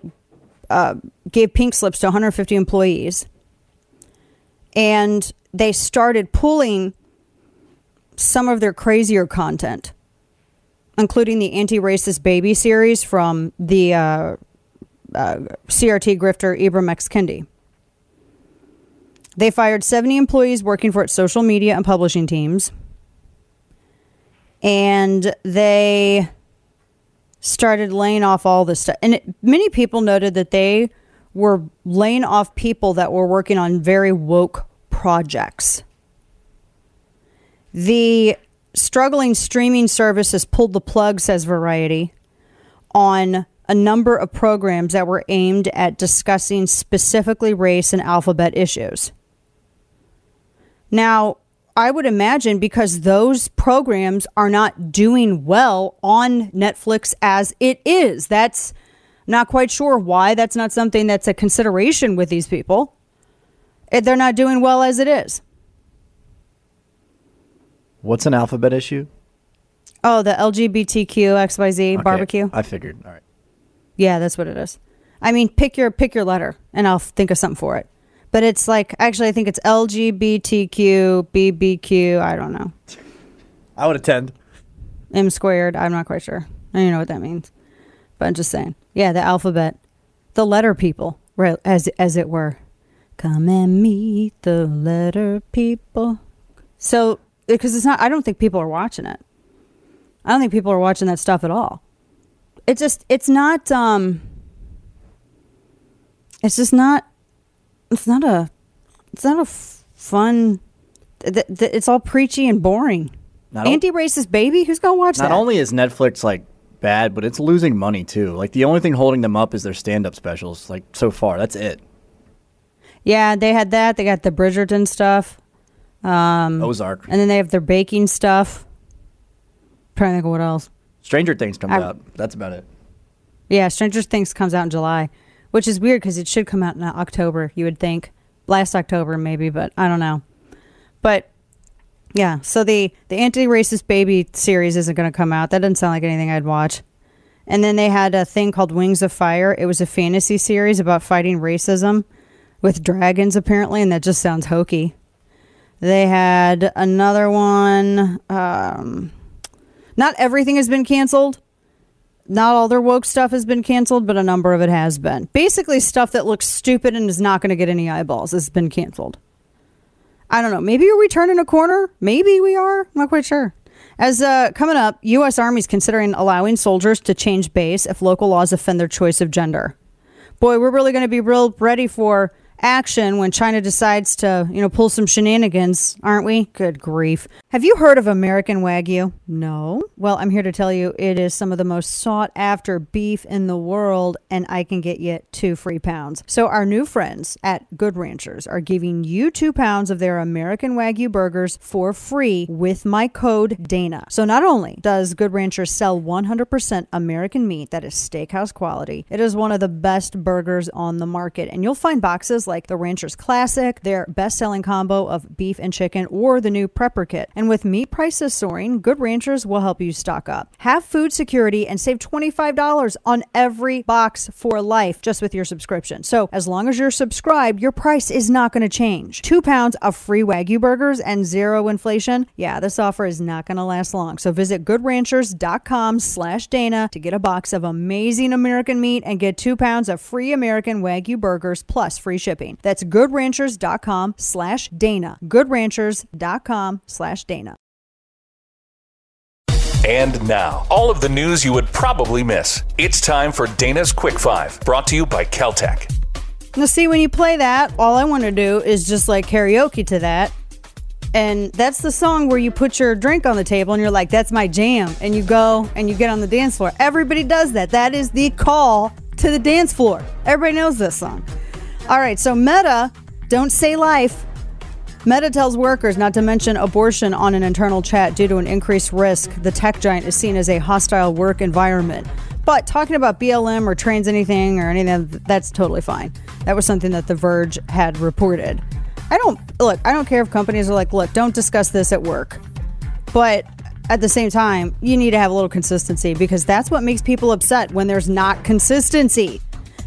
Speaker 1: uh, gave pink slips to 150 employees, and they started pulling some of their crazier content, including the anti racist baby series from the uh, uh, CRT grifter Ibram X. Kendi. They fired 70 employees working for its social media and publishing teams. And they started laying off all this stuff. And it, many people noted that they were laying off people that were working on very woke projects. The struggling streaming service has pulled the plug, says Variety, on a number of programs that were aimed at discussing specifically race and alphabet issues. Now, I would imagine because those programs are not doing well on Netflix as it is. That's not quite sure why that's not something that's a consideration with these people. They're not doing well as it is.
Speaker 8: What's an alphabet issue?
Speaker 1: Oh, the LGBTQ XYZ
Speaker 8: Okay,
Speaker 1: barbecue.
Speaker 8: I figured. All right.
Speaker 1: Yeah, that's what it is. I mean, pick your pick your letter, and I'll think of something for it. But it's like actually, I think it's LGBTQ BBQ. I don't know.
Speaker 8: I would attend.
Speaker 1: M squared. I'm not quite sure. I don't even know what that means. But I'm just saying. Yeah, the alphabet, the letter people, right? As as it were. Come and meet the letter people. So because it's not. I don't think people are watching it. I don't think people are watching that stuff at all. It just. It's not. Um. It's just not. It's not a. It's not a f- fun. th- th- It's all preachy and boring.
Speaker 8: Not
Speaker 1: Anti-racist baby. Who's gonna watch
Speaker 8: Not
Speaker 1: that?
Speaker 8: Not only is Netflix like bad, but it's losing money too. Like the only thing holding them up is their stand-up specials. Like so far, that's it.
Speaker 1: Yeah, they had that. They got the Bridgerton stuff. Um,
Speaker 8: Ozark.
Speaker 1: And then they have their baking stuff. trying to think of what else.
Speaker 8: Stranger Things comes
Speaker 1: I-
Speaker 8: out. That's about it.
Speaker 1: Yeah, Stranger Things comes out in July, which is weird because it should come out in October. You would think last October maybe, but I don't know. But yeah, so the the anti-racist baby series isn't going to come out. That doesn't sound like anything I'd watch. And then they had a thing called Wings of Fire. It was a fantasy series about fighting racism with dragons apparently, and that just sounds hokey. They had another one. Um, not everything has been canceled. Not all their woke stuff has been canceled, but a number of it has been. Basically, stuff that looks stupid and is not going to get any eyeballs has been canceled. I don't know. Maybe are we turning a corner? Maybe we are. I'm not quite sure. As uh, coming up, U.S. Army's considering allowing soldiers to change base if local laws offend their choice of gender. Boy, we're really going to be real ready for action when China decides to, you know, pull some shenanigans, aren't we? Good grief. Have you heard of American Wagyu? No. Well, I'm here to tell you it is some of the most sought after beef in the world, and I can get you two free pounds. So, our new friends at Good Ranchers are giving you two pounds of their American Wagyu burgers for free with my code Dana. So, not only does Good Ranchers sell 100% American meat that is steakhouse quality, it is one of the best burgers on the market. And you'll find boxes like the Ranchers Classic, their best selling combo of beef and chicken, or the new Prepper Kit. And with meat prices soaring, Good Ranchers will help you stock up. Have food security and save $25 on every box for life just with your subscription. So, as long as you're subscribed, your price is not going to change. Two pounds of free Wagyu burgers and zero inflation. Yeah, this offer is not going to last long. So, visit goodranchers.com slash Dana to get a box of amazing American meat and get two pounds of free American Wagyu burgers plus free shipping. That's goodranchers.com slash Dana. Goodranchers.com slash Dana.
Speaker 4: And now, all of the news you would probably miss. It's time for Dana's Quick Five, brought to you by Keltec.
Speaker 1: Now, see, when you play that, all I want to do is just like karaoke to that. And that's the song where you put your drink on the table and you're like, that's my jam. And you go and you get on the dance floor. Everybody does that. That is the call to the dance floor. Everybody knows this song. All right, so Meta, don't say life. Meta tells workers not to mention abortion on an internal chat due to an increased risk. The tech giant is seen as a hostile work environment. But talking about BLM or trans anything or anything, that's totally fine. That was something that The Verge had reported. I don't, look, I don't care if companies are like, look, don't discuss this at work. But at the same time, you need to have a little consistency because that's what makes people upset when there's not consistency.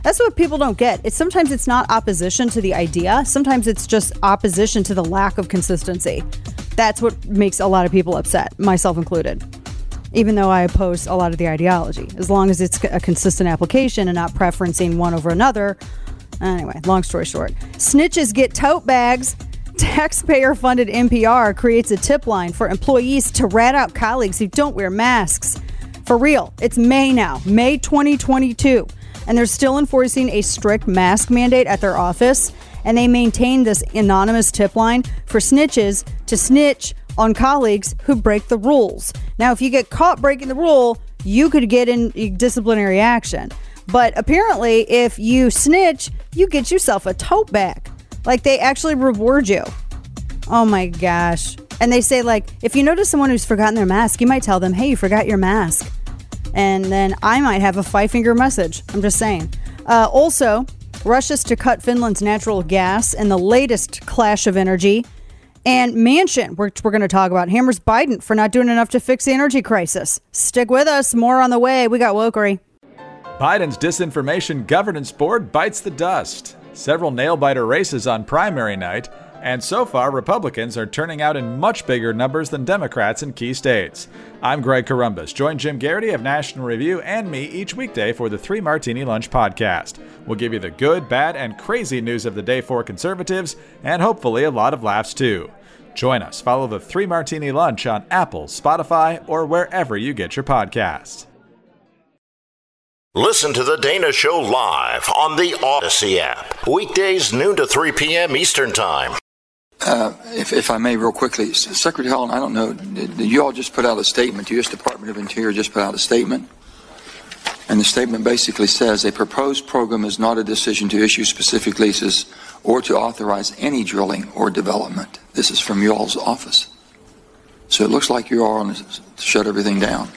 Speaker 1: That's what people don't get. It's sometimes it's not opposition to the idea. Sometimes it's just opposition to the lack of consistency. That's what makes a lot of people upset, myself included. Even though I oppose a lot of the ideology, as long as it's a consistent application and not preferencing one over another. Anyway, long story short, snitches get tote bags. Taxpayer funded NPR creates a tip line for employees to rat out colleagues who don't wear masks. For real, it's May now, May 2022 and they're still enforcing a strict mask mandate at their office. And they maintain this anonymous tip line for snitches to snitch on colleagues who break the rules. Now, if you get caught breaking the rule, you could get in disciplinary action. But apparently, if you snitch, you get yourself a tote bag. Like they actually reward you. Oh my gosh. And they say, like, if you notice someone who's forgotten their mask, you might tell them, hey, you forgot your mask and then I might have a five finger message. I'm just saying. Uh, also, Russia's to cut Finland's natural gas in the latest clash of energy. And Manchin, which we're going to talk about, hammers Biden for not doing enough to fix the energy crisis. Stick with us. More on the way. We got Wokery.
Speaker 9: Biden's Disinformation Governance Board bites the dust. Several nail biter races on primary night, and so far, Republicans are turning out in much bigger numbers than Democrats in key states. I'm Greg Corombos. Join Jim Geraghty of National Review and me each weekday for the Three Martini Lunch podcast. We'll give you the good, bad, and crazy news of the day for conservatives, and hopefully a lot of laughs too. Join us. Follow the Three Martini Lunch on Apple, Spotify, or wherever you get your podcasts.
Speaker 5: Listen to The Dana Show live on the Odyssey app. Weekdays, noon to 3 p.m. Eastern Time.
Speaker 10: Uh, if, if, I may, real quickly, Secretary Haaland, I don't know, did, did, you all just put out a statement? The U.S. Department of Interior just put out a statement, and the statement basically says a proposed program is not a decision to issue specific leases or to authorize any drilling or development. This is from y'all's office, so it looks like you are on to shut everything down.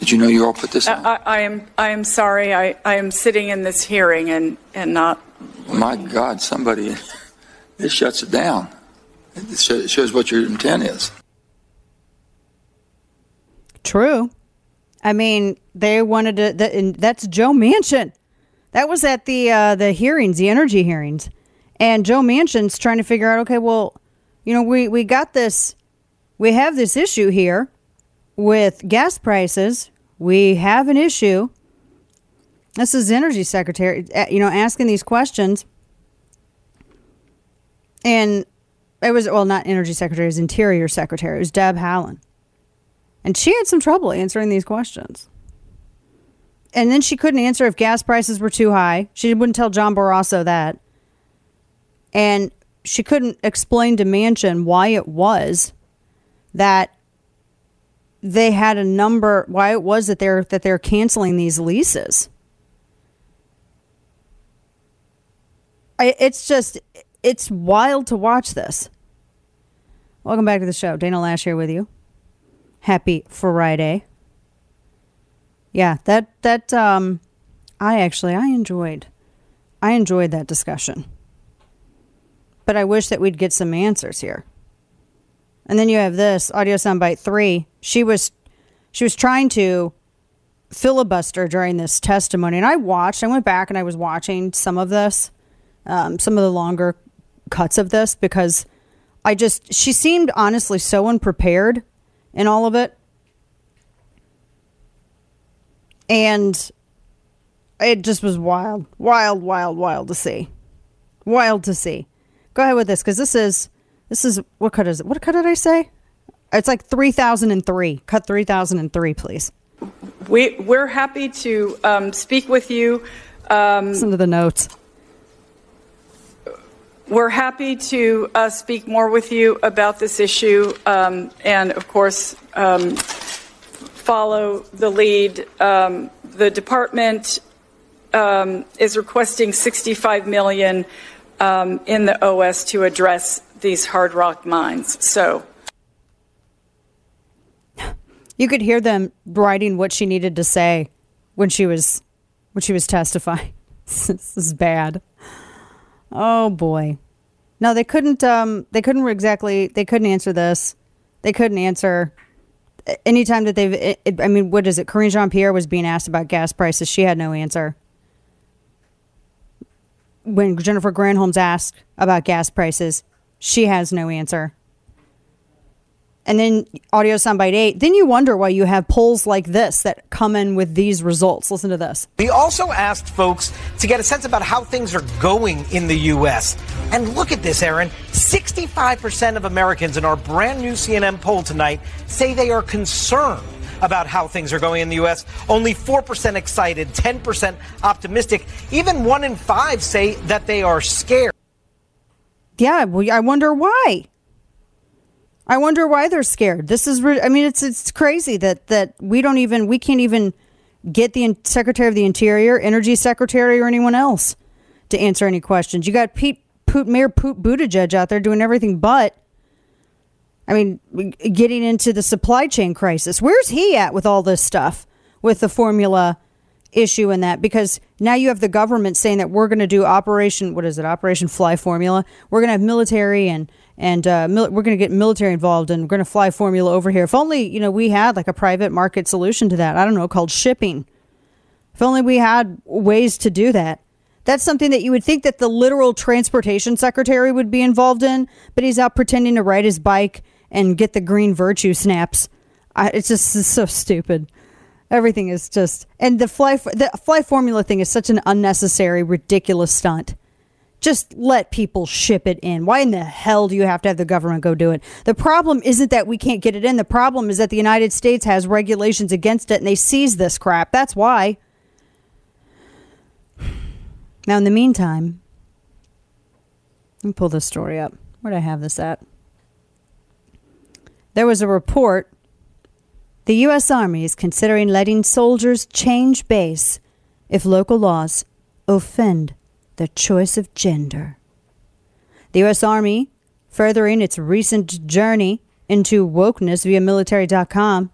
Speaker 10: Did you know you all put this
Speaker 11: I. I, I am I am sorry. I, I am sitting in this hearing and, and not.
Speaker 10: My God, somebody, it shuts it down. It shows what your intent is.
Speaker 1: True. I mean, they wanted to. That's Joe Manchin. That was at the uh, the hearings, the energy hearings, and Joe Manchin's trying to figure out. Okay, well, you know, we we got this. We have this issue here with gas prices. We have an issue. This is energy secretary, uh, you know, asking these questions, and it was well, not energy secretary, it was interior secretary. It was Deb Haaland. And she had some trouble answering these questions. And then she couldn't answer if gas prices were too high. She wouldn't tell John Barrasso that. And she couldn't explain to Manchin why it was that they had a number why it was that they're that they're canceling these leases. I, it's just it's wild to watch this. Welcome back to the show. Dana Loesch here with you. Happy Friday. Yeah, that that um I actually I enjoyed I enjoyed that discussion. But I wish that we'd get some answers here. And then you have this audio soundbite 3. She was she was trying to filibuster during this testimony and I watched I went back and I was watching some of this um, some of the longer cuts of this because I just she seemed honestly so unprepared in all of it. And it just was wild, wild, wild, wild to see. Wild to see. Go ahead with this because this is this is what cut is it? What cut did I say? It's like three thousand and three. Cut three thousand and three, please.
Speaker 11: We we're happy to um, speak with you. Um,
Speaker 1: Listen to the notes.
Speaker 11: We're happy to uh, speak more with you about this issue, um, and of course, um, follow the lead. Um, the department um, is requesting 65 million um, in the OS to address these hard rock mines. So.
Speaker 1: You could hear them writing what she needed to say when she was when she was testifying. this is bad. Oh boy. No, they couldn't um they couldn't exactly they couldn't answer this. They couldn't answer anytime that they've it, it- I mean, what is it? Karine Jean Pierre was being asked about gas prices. She had no answer. When Jennifer Granholm's asked about gas prices, she has no answer. And then audio soundbite eight, then you wonder why you have polls like this that come in with these results. Listen to this.
Speaker 12: We also asked folks to get a sense about how things are going in the U.S. And look at this, Aaron. 65% of Americans in our brand new CNN poll tonight say they are concerned about how things are going in the U.S. Only 4% excited, 10% optimistic. Even one in five say that they are scared.
Speaker 1: Yeah, well, I wonder why. I wonder why they're scared. This is, re- I mean, it's it's crazy that that we don't even we can't even get the Secretary of the Interior, Energy Secretary, or anyone else to answer any questions. You got Pete, Pete Mayor Pete Buttigieg out there doing everything but. I mean, getting into the supply chain crisis. Where's he at with all this stuff with the formula issue in that? Because now you have the government saying that we're going to do Operation, what is it, Operation Fly Formula? We're going to have military and and uh, mil- we're going to get military involved and we're going to fly formula over here. If only you know we had like a private market solution to that. I don't know, called shipping. If only we had ways to do that. That's something that you would think that the literal transportation secretary would be involved in, but he's out pretending to ride his bike and get the green virtue snaps. I, it's just it's so stupid. Everything is just and the fly the fly formula thing is such an unnecessary, ridiculous stunt. Just let people ship it in. Why in the hell do you have to have the government go do it? The problem isn't that we can't get it in. The problem is that the United States has regulations against it and they seize this crap. That's why. Now, in the meantime, let me pull this story up. Where'd I have this at? There was a report. The U.S. Army is considering letting soldiers change base if local laws offend their choice of gender. The U.S. Army, furthering its recent journey into wokeness via military.com,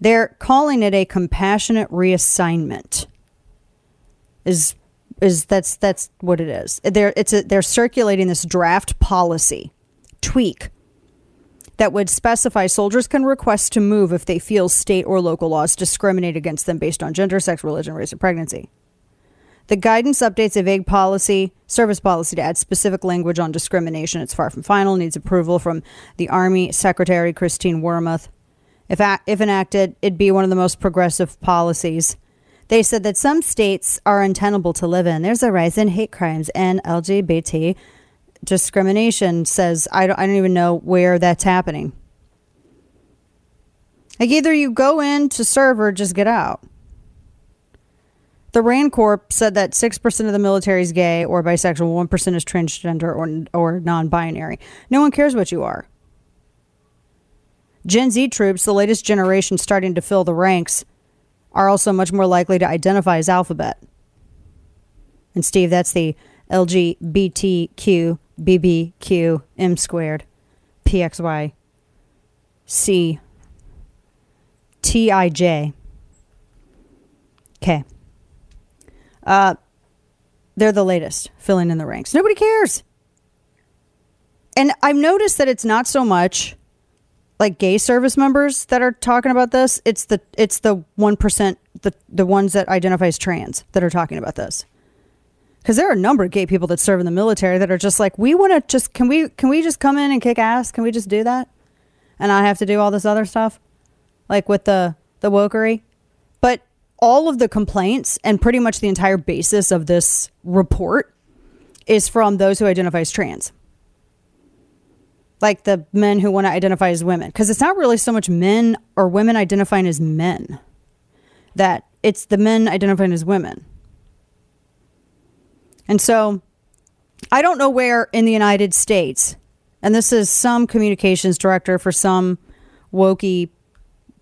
Speaker 1: They're calling it a compassionate reassignment. Is is that's that's what it is. They're it's a, they're circulating this draft policy tweak that would specify soldiers can request to move if they feel state or local laws discriminate against them based on gender, sex, religion, race, or pregnancy. The guidance updates a vague policy, service policy to add specific language on discrimination. It's far from final, needs approval from the Army Secretary Christine Wormuth. If, a- if enacted, it'd be one of the most progressive policies. They said that some states are untenable to live in. There's a rise in hate crimes and LGBT discrimination. Says I don't, I don't even know where that's happening. Like either you go in to serve or just get out. The RAND Corp said that 6% of the military is gay or bisexual, 1% is transgender or, or non binary. No one cares what you are. Gen Z troops, the latest generation starting to fill the ranks, are also much more likely to identify as alphabet. And Steve, that's the LGBTQ BBQ M squared PXY C TIJ. Okay. Uh, they're the latest filling in the ranks. Nobody cares. And I've noticed that it's not so much like gay service members that are talking about this. It's the it's the one percent the the ones that identify as trans that are talking about this. Because there are a number of gay people that serve in the military that are just like, we want to just can we can we just come in and kick ass? Can we just do that? And I have to do all this other stuff, like with the the wokery. But all of the complaints and pretty much the entire basis of this report is from those who identify as trans like the men who want to identify as women because it's not really so much men or women identifying as men that it's the men identifying as women and so i don't know where in the united states and this is some communications director for some wokey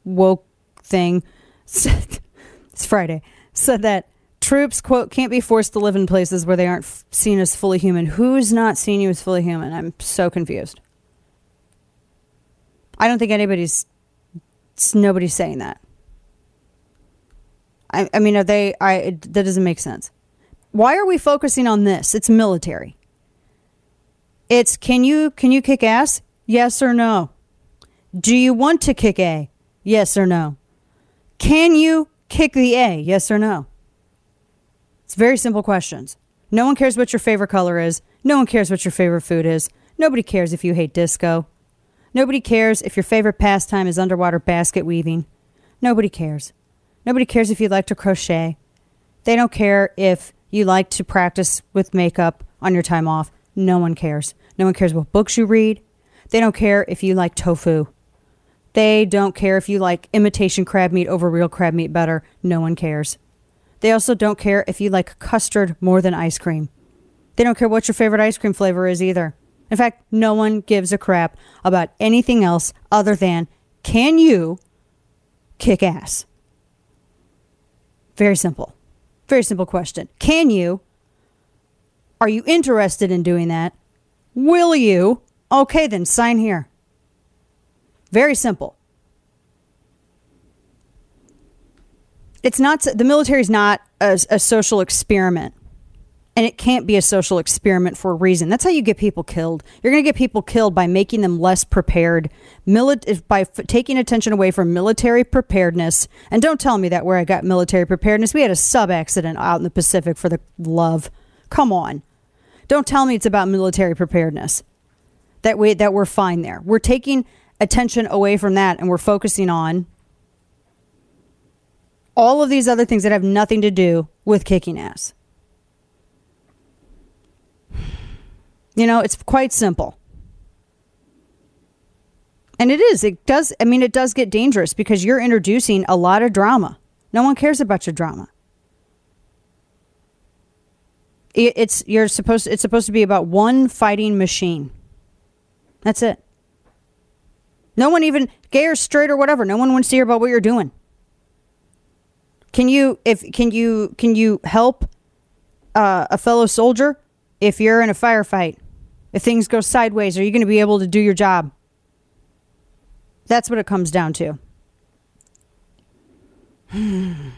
Speaker 1: woke thing it's friday said that troops quote can't be forced to live in places where they aren't f- seen as fully human who's not seen you as fully human i'm so confused I don't think anybody's nobody's saying that. I, I mean, are they? I that doesn't make sense. Why are we focusing on this? It's military. It's can you can you kick ass? Yes or no. Do you want to kick A? Yes or no. Can you kick the A? Yes or no. It's very simple questions. No one cares what your favorite color is. No one cares what your favorite food is. Nobody cares if you hate disco. Nobody cares if your favorite pastime is underwater basket weaving. Nobody cares. Nobody cares if you like to crochet. They don't care if you like to practice with makeup on your time off. No one cares. No one cares what books you read. They don't care if you like tofu. They don't care if you like imitation crab meat over real crab meat better. No one cares. They also don't care if you like custard more than ice cream. They don't care what your favorite ice cream flavor is either. In fact, no one gives a crap about anything else other than can you kick ass? Very simple. Very simple question. Can you? Are you interested in doing that? Will you? Okay, then sign here. Very simple. It's not, the military is not a, a social experiment and it can't be a social experiment for a reason. That's how you get people killed. You're going to get people killed by making them less prepared, mili- by f- taking attention away from military preparedness. And don't tell me that where I got military preparedness, we had a sub accident out in the Pacific for the love. Come on. Don't tell me it's about military preparedness. That we that we're fine there. We're taking attention away from that and we're focusing on all of these other things that have nothing to do with kicking ass. You know, it's quite simple. And it is. It does. I mean, it does get dangerous because you're introducing a lot of drama. No one cares about your drama. It's you're supposed. It's supposed to be about one fighting machine. That's it. No one even gay or straight or whatever. No one wants to hear about what you're doing. Can you if can you can you help uh, a fellow soldier if you're in a firefight? If things go sideways, are you going to be able to do your job? That's what it comes down to. and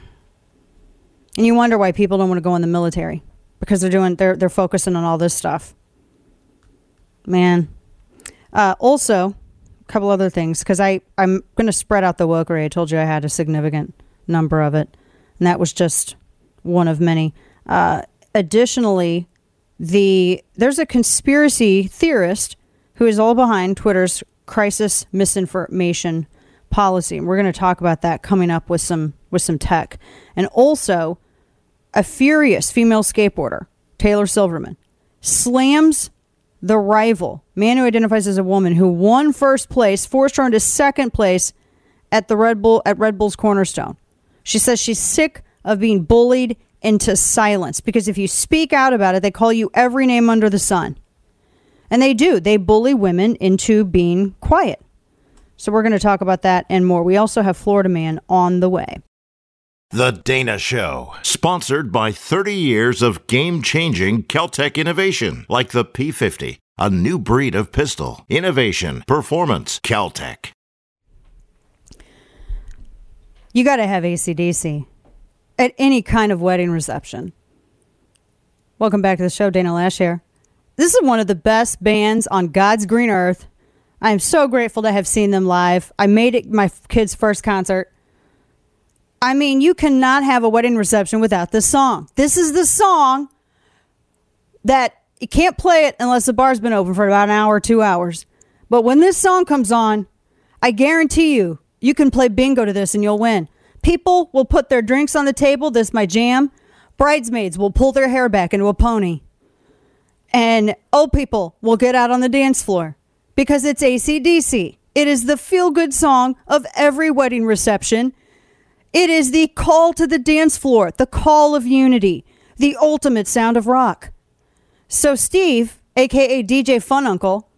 Speaker 1: you wonder why people don't want to go in the military because they're doing they're they're focusing on all this stuff. Man. Uh, also, a couple other things because I I'm going to spread out the wokery. I told you I had a significant number of it, and that was just one of many. Uh, additionally, the there's a conspiracy theorist who is all behind Twitter's crisis misinformation policy, and we're going to talk about that coming up with some with some tech, and also a furious female skateboarder, Taylor Silverman, slams the rival, man who identifies as a woman, who won first place, forced her into second place at the Red Bull at Red Bull's Cornerstone. She says she's sick of being bullied into silence because if you speak out about it, they call you every name under the sun. And they do. They bully women into being quiet. So we're going to talk about that and more. We also have Florida Man on the way.
Speaker 5: The Dana Show, sponsored by 30 years of game changing Kel-Tec innovation, like the P50, a new breed of pistol. Innovation, performance, Kel-Tec.
Speaker 1: You got to have ACDC at any kind of wedding reception. Welcome back to the show, Dana Loesch here. This is one of the best bands on God's green earth. I am so grateful to have seen them live. I made it my kid's first concert. I mean, you cannot have a wedding reception without this song. This is the song that you can't play it unless the bar's been open for about an hour or two hours. But when this song comes on, I guarantee you, you can play bingo to this and you'll win. People will put their drinks on the table. This is my jam. Bridesmaids will pull their hair back into a pony. And old people will get out on the dance floor because it's ACDC. It is the feel good song of every wedding reception. It is the call to the dance floor, the call of unity, the ultimate sound of rock. So, Steve, aka DJ Fun Uncle,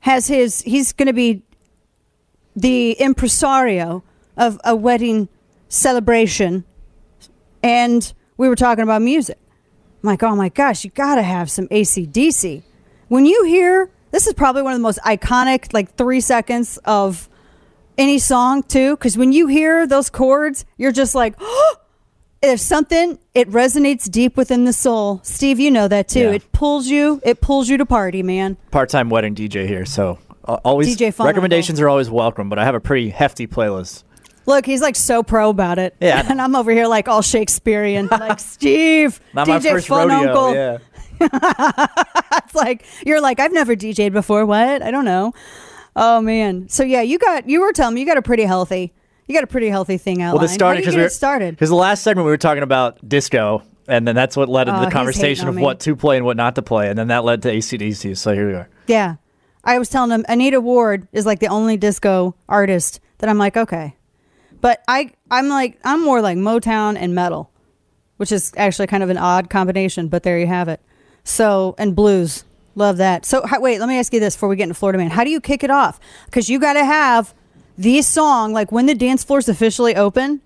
Speaker 1: has his, he's going to be the impresario of a wedding celebration. And we were talking about music. I'm like, oh my gosh, you got to have some ACDC. When you hear, this is probably one of the most iconic, like three seconds of any song, too. Because when you hear those chords, you're just like, oh, there's something, it resonates deep within the soul. Steve, you know that too.
Speaker 8: Yeah.
Speaker 1: It pulls you, it pulls you to party, man.
Speaker 8: Part time wedding DJ here, so uh, always
Speaker 1: DJ
Speaker 8: recommendations are always welcome. But I have a pretty hefty playlist.
Speaker 1: Look, he's like so pro about it.
Speaker 8: Yeah.
Speaker 1: And I'm over here like all Shakespearean, like Steve,
Speaker 8: Not
Speaker 1: DJ
Speaker 8: my first
Speaker 1: Fun
Speaker 8: rodeo.
Speaker 1: Uncle.
Speaker 8: Yeah.
Speaker 1: it's like you're like I've never DJ'd before. What? I don't know. Oh man. So yeah, you got you were telling me you got a pretty healthy you got a pretty healthy thing outlined.
Speaker 8: Well, this started
Speaker 1: How do you
Speaker 8: because we
Speaker 1: it started.
Speaker 8: Because the last segment we were talking about disco, and then that's what led into
Speaker 1: Oh,
Speaker 8: the conversation of
Speaker 1: me.
Speaker 8: what to play and what not to play, and then that led to ACDC. So here we are.
Speaker 1: Yeah. I was telling him Anita Ward is like the only disco artist that I'm like, okay. But I I'm like I'm more like Motown and metal, which is actually kind of an odd combination, but there you have it. So and blues. Love that. So how, wait, let me ask you this before we get into Florida Man. How do you kick it off? Cuz you got to have the song like when the dance floor's officially open,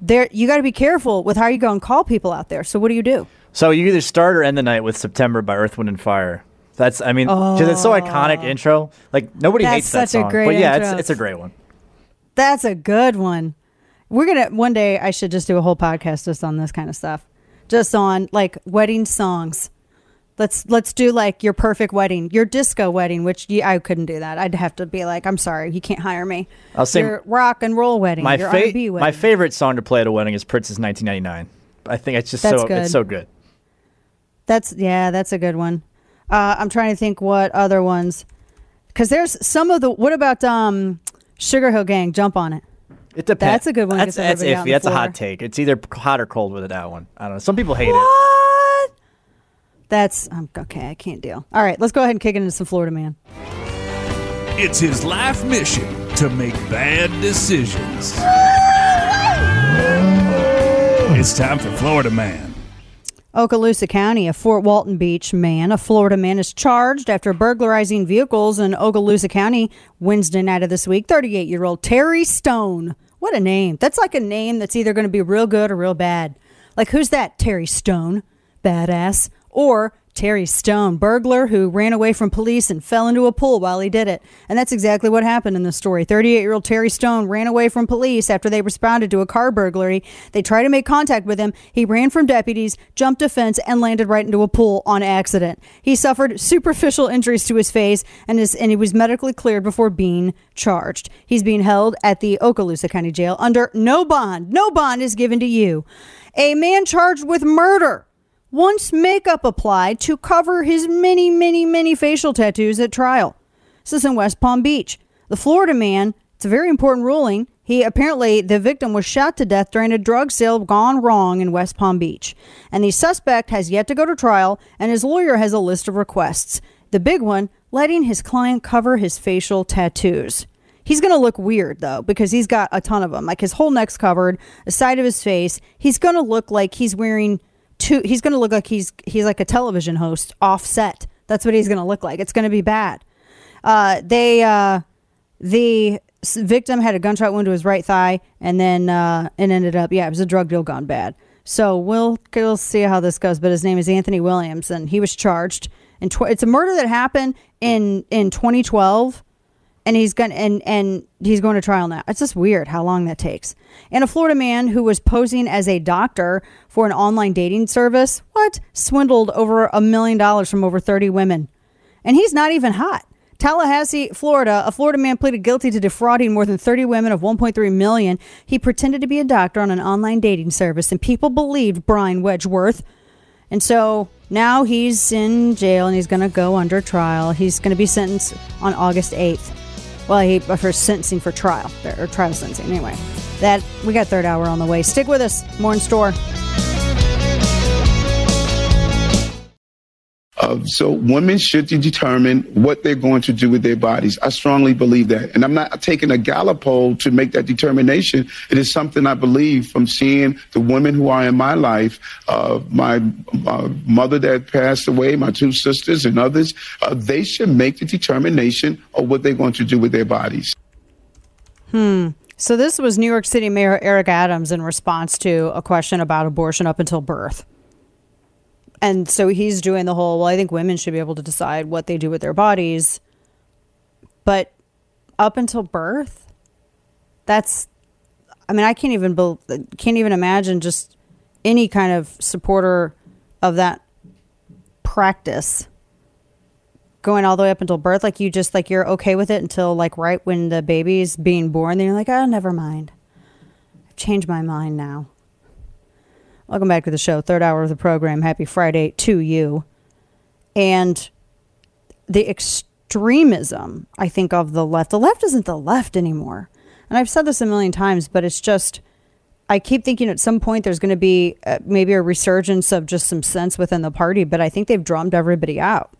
Speaker 1: there you got to be careful with how you go and call people out there. So what do you do?
Speaker 8: So you either start or end the night with September by Earth, Wind, and Fire. That's I mean, 'cause it's so iconic oh. intro. Like nobody hates that
Speaker 1: such a
Speaker 8: song, but yeah,
Speaker 1: intro.
Speaker 8: it's it's a great one.
Speaker 1: That's a good one. We're gonna one day. I should just do a whole podcast just on this kind of stuff, just on like wedding songs. Let's let's do like your perfect wedding, your disco wedding, which you, I couldn't do that. I'd have to be like, I'm sorry, you can't hire me.
Speaker 8: I'll say
Speaker 1: your rock and roll wedding,
Speaker 8: My
Speaker 1: your
Speaker 8: fa-
Speaker 1: wedding.
Speaker 8: my favorite song to play at a wedding is Prince's 1999. I think it's just
Speaker 1: That's
Speaker 8: so
Speaker 1: good.
Speaker 8: it's so good.
Speaker 1: That's yeah, that's a good one. Uh, I'm trying to think what other ones, because there's some of the. What about um, Sugar Hill Gang? Jump on it.
Speaker 8: It depends.
Speaker 1: That's a good one.
Speaker 8: That's, that's
Speaker 1: everybody out on
Speaker 8: iffy.
Speaker 1: the
Speaker 8: That's a hot take. It's either hot or cold with that one. I don't know. Some people hate it.
Speaker 1: What? That's um, okay. I can't deal. All right, let's go ahead and kick it into some Florida man.
Speaker 13: It's his life mission to make bad decisions. It's time for Florida Man.
Speaker 1: Okaloosa County, a Fort Walton Beach man, a Florida man, is charged after burglarizing vehicles in Okaloosa County Wednesday night of this week. 38 year old Terry Stone. What a name. That's like a name that's either going to be real good or real bad. Like, who's that? Terry Stone, badass, or Terry Stone, burglar who ran away from police and fell into a pool while he did it. And that's exactly what happened in the story. 38 year old Terry Stone ran away from police after they responded to a car burglary. They tried to make contact with him. He ran from deputies, jumped a fence, and landed right into a pool on accident. He suffered superficial injuries to his face and, and he was medically cleared before being charged. He's being held at the Okaloosa County Jail under no bond. No bond is given to you. A man charged with murder once makeup applied to cover his many, many, many facial tattoos at trial. This is in West Palm Beach. The Florida man, it's a very important ruling. He apparently, the victim was shot to death during a drug sale gone wrong in West Palm Beach. And the suspect has yet to go to trial, and his lawyer has a list of requests. The big one, letting his client cover his facial tattoos. He's going to look weird though because he's got a ton of them. Like his whole neck's covered, the side of his face. He's going to look like he's wearing two he's going to look like he's he's like a television host offset. That's what he's going to look like. It's going to be bad. Uh, they uh, the victim had a gunshot wound to his right thigh, and then uh, ended up yeah, it was a drug deal gone bad. So we'll we'll see how this goes. But his name is Anthony Williams, and he was charged. And tw- it's a murder that happened in in 2012 and he's going and and he's going to trial now. It's just weird how long that takes. And a Florida man who was posing as a doctor for an online dating service, what swindled over a million dollars from over 30 women. And he's not even hot. Tallahassee, Florida, a Florida man pleaded guilty to defrauding more than 30 women of 1.3 million. He pretended to be a doctor on an online dating service and people believed Brian Wedgeworth. And so now he's in jail and he's going to go under trial. He's going to be sentenced on August 8th. Well, he uh, for sentencing for trial or trial sentencing. Anyway, that we got third hour on the way. Stick with us. More in store.
Speaker 14: Uh, so women should determine what they're going to do with their bodies. I strongly believe that. And I'm not taking a Gallup poll to make that determination. It is something I believe from seeing the women who are in my life, uh, my uh, mother that passed away, my two sisters and others, uh, they should make the determination of what they're going to do with their bodies.
Speaker 1: Hmm. So this was New York City Mayor Eric Adams in response to a question about abortion up until birth. And so he's doing the whole, well, I think women should be able to decide what they do with their bodies. But up until birth, that's I mean, I can't even bel can't even imagine just any kind of supporter of that practice going all the way up until birth. Like you just like you're okay with it until like right when the baby's being born then you're like oh never mind. I've changed my mind now welcome back to the show. Third hour of the program. Happy friday to you. And the extremism i think of the left. The left isn't the left anymore. And i've said this a million times but it's just i keep thinking at some point there's going to be uh, maybe a resurgence of just some sense within the party but i think they've drummed everybody out.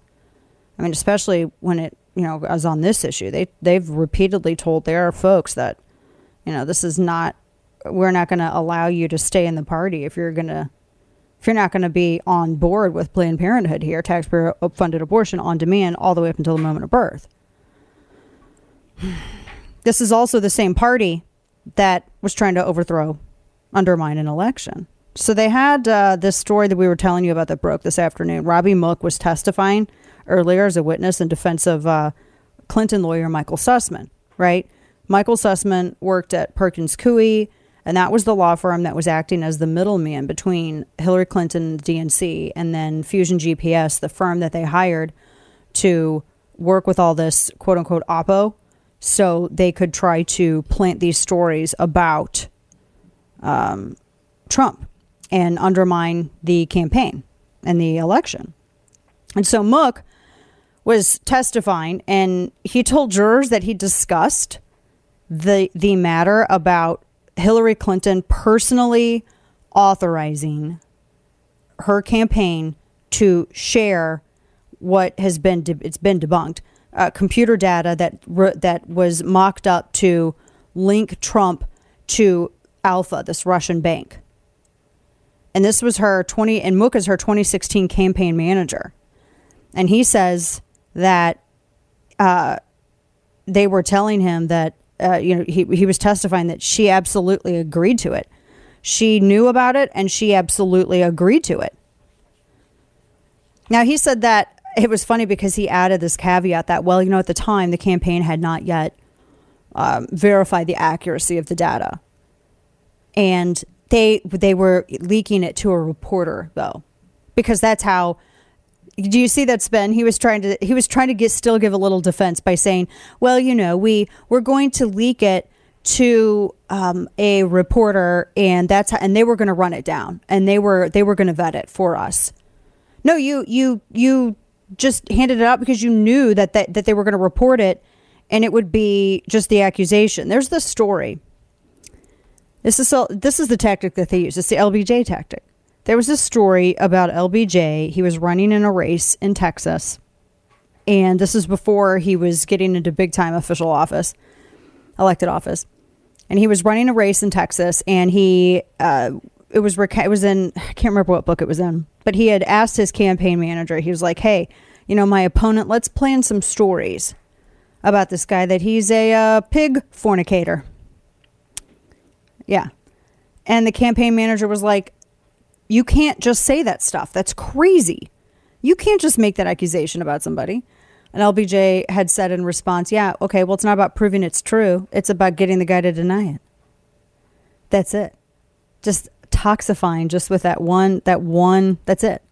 Speaker 1: I mean, especially when it, you know, as on this issue, they they've repeatedly told their folks that, you know, this is not, we're not going to allow you to stay in the party if you're going to, if you're not going to be on board with Planned Parenthood here, taxpayer funded abortion on demand all the way up until the moment of birth. This is also the same party that was trying to overthrow, undermine an election. So they had uh, this story that we were telling you about that broke this afternoon. Robbie Mook was testifying earlier as a witness in defense of uh, Clinton lawyer Michael Sussmann, right? Michael Sussmann worked at Perkins Coie, and that was the law firm that was acting as the middleman between Hillary Clinton DNC and then Fusion GPS, the firm that they hired to work with all this quote unquote oppo so they could try to plant these stories about um, Trump and undermine the campaign and the election. And so Mook was testifying and he told jurors that he discussed the the matter about Hillary Clinton personally authorizing her campaign to share what has been de- it's been debunked uh, computer data that re- that was mocked up to link Trump to Alfa, this Russian bank. And this was her 20 and Mook is her 2016 campaign manager. And he says that uh, they were telling him that uh, you know he he was testifying that she absolutely agreed to it. She knew about it and she absolutely agreed to it. Now he said that it was funny because he added this caveat that well, you know, at the time the campaign had not yet um, verified the accuracy of the data, and they they were leaking it to a reporter though, because that's how. Do you see that spin? He was trying to he was trying to get still give a little defense by saying, well, you know, we we're going to leak it to um, a reporter, and that's how, and they were going to run it down, and they were they were going to vet it for us. No, you you you just handed it out because you knew that that, that they were going to report it, and it would be just the accusation. There's the story. This is so, this is the tactic that they use. It's the LBJ tactic. There was a story about LBJ. He was running in a race in Texas, and this is before he was getting into big time official office, elected office and he was running a race in Texas, and he uh, it was it was in I can't remember what book it was in, but he had asked his campaign manager. He was like, "Hey, you know, my opponent, let's plan some stories about this guy that he's a uh, pig fornicator." Yeah, and the campaign manager was like, "You can't just say that stuff. That's crazy. You can't just make that accusation about somebody." And LBJ had said in response, Yeah, okay, well, it's not about proving it's true. It's about getting the guy to deny it. That's it. Just toxifying just with that one, that one, that's it.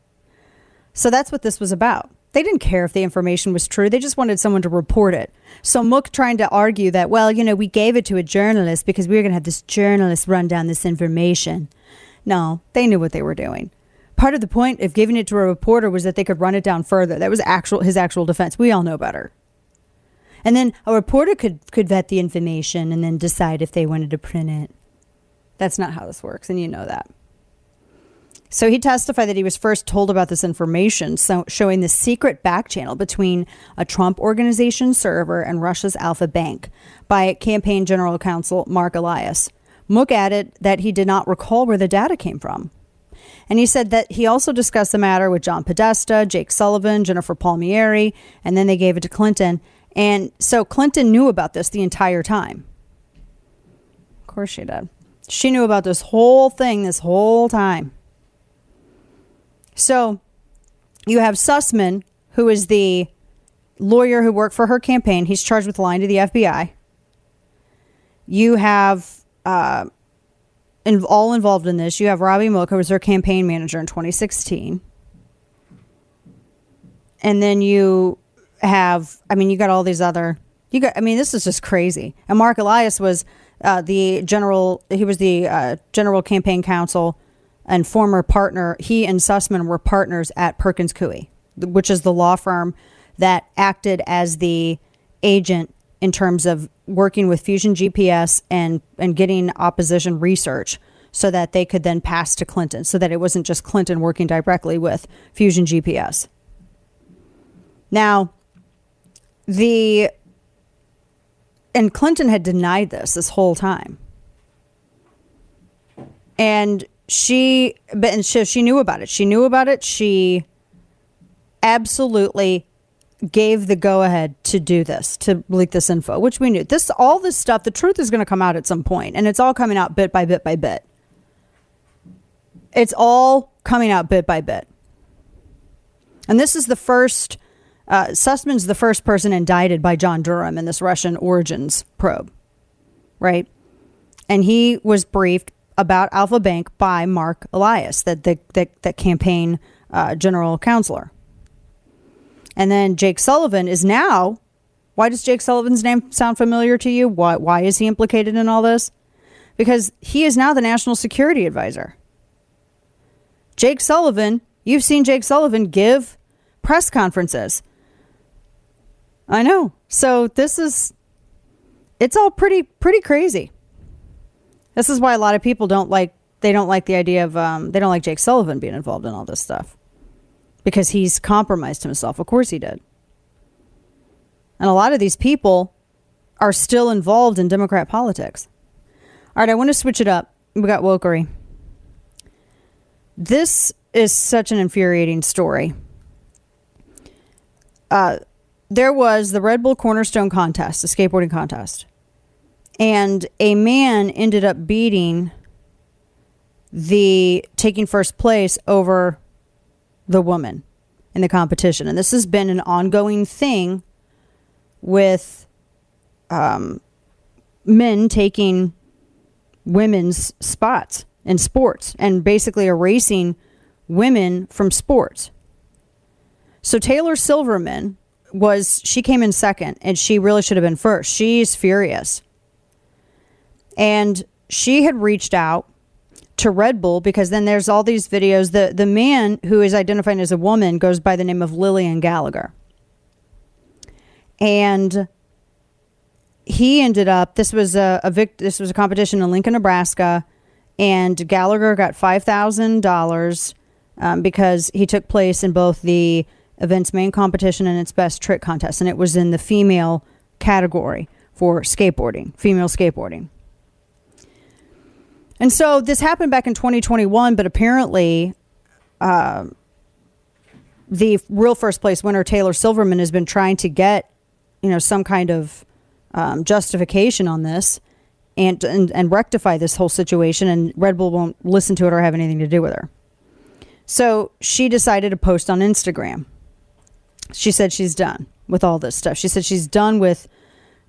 Speaker 1: So that's what this was about. They didn't care if the information was true. They just wanted someone to report it. So Mook trying to argue that, well, you know, we gave it to a journalist because we were going to have this journalist run down this information. No, they knew what they were doing part of the point of giving it to a reporter was that they could run it down further. That was actual his actual defense. We all know better. And then a reporter could could vet the information and then decide if they wanted to print it. That's not how this works, and you know that. So he testified that he was first told about this information, so showing the secret back channel between a Trump organization server and Russia's Alfa Bank by campaign general counsel Mark Elias. Mook added that he did not recall where the data came from. And he said that he also discussed the matter with John Podesta, Jake Sullivan, Jennifer Palmieri, and then they gave it to Clinton. And so Clinton knew about this the entire time. Of course she did. She knew about this whole thing this whole time. So you have Sussmann, who is the lawyer who worked for her campaign. He's charged with lying to the FBI. You have uh, in, all involved in this. You have Robbie Mook, who was their campaign manager in 2016. And then you have, I mean, you got all these other, you got, I mean, this is just crazy. And Mark Elias was uh, the general, he was the uh, general campaign counsel and former partner. He and Sussmann were partners at Perkins Coie, which is the law firm that acted as the agent in terms of working with Fusion GPS and and getting opposition research so that they could then pass to Clinton, so that it wasn't just Clinton working directly with Fusion GPS. Now, the and Clinton had denied this this whole time. And she but and she, she knew about it. She knew about it. She absolutely gave the go ahead to do this, to leak this info, which we knew. This all this stuff, the truth is going to come out at some point, and it's all coming out bit by bit by bit. It's all coming out bit by bit. And this is the first uh, Sussmann's the first person indicted by John Durham in this Russian origins probe, right? And he was briefed about Alfa Bank by Mark Elias, that the that, that campaign uh, general counselor. And then Jake Sullivan is now. Why does Jake Sullivan's name sound familiar to you? Why, why is he implicated in all this? Because he is now the national security advisor. Jake Sullivan, you've seen Jake Sullivan give press conferences. I know. So this is it's all pretty pretty crazy. This is why a lot of people don't like they don't like the idea of um, they don't like Jake Sullivan being involved in all this stuff because he's compromised himself. Of course he did. And a lot of these people are still involved in Democrat politics. All right, I want to switch it up. We got wokery. This is such an infuriating story. Uh, there was the Red Bull Cornerstone contest, a skateboarding contest, and a man ended up beating the taking first place over the woman. in the competition. And this has been an ongoing thing with um, men taking women's spots in sports and basically erasing women from sports. So Taylor Silverman was she came in second and she really should have been first. She's furious. And she had reached out to Red Bull because then there's all these videos. The the man who is identified as a woman goes by the name of Lillian Gallagher. And he ended up this was a, a vic, this was a competition in Lincoln, Nebraska, and Gallagher got five thousand um, dollars because he took place in both the event's main competition and its best trick contest, and it was in the female category for skateboarding, female skateboarding. And so this happened back in 2021, but apparently, uh, the real first place winner Taylor Silverman has been trying to get, you know, some kind of um, justification on this and, and and rectify this whole situation. And Red Bull won't listen to it or have anything to do with her. So she decided to post on Instagram. She said she's done with all this stuff. She said she's done with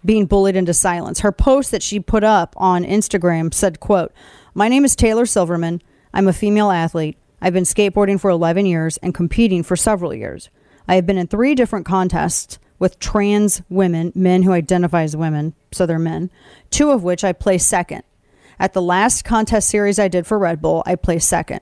Speaker 1: being bullied into silence. Her post that she put up on Instagram said, quote, My name is Taylor Silverman. I'm a female athlete. I've been skateboarding for 11 years and competing for several years. I have been in three different contests with trans women, men who identify as women, so they're men, two of which I placed second. At the last contest series I did for Red Bull, I placed second.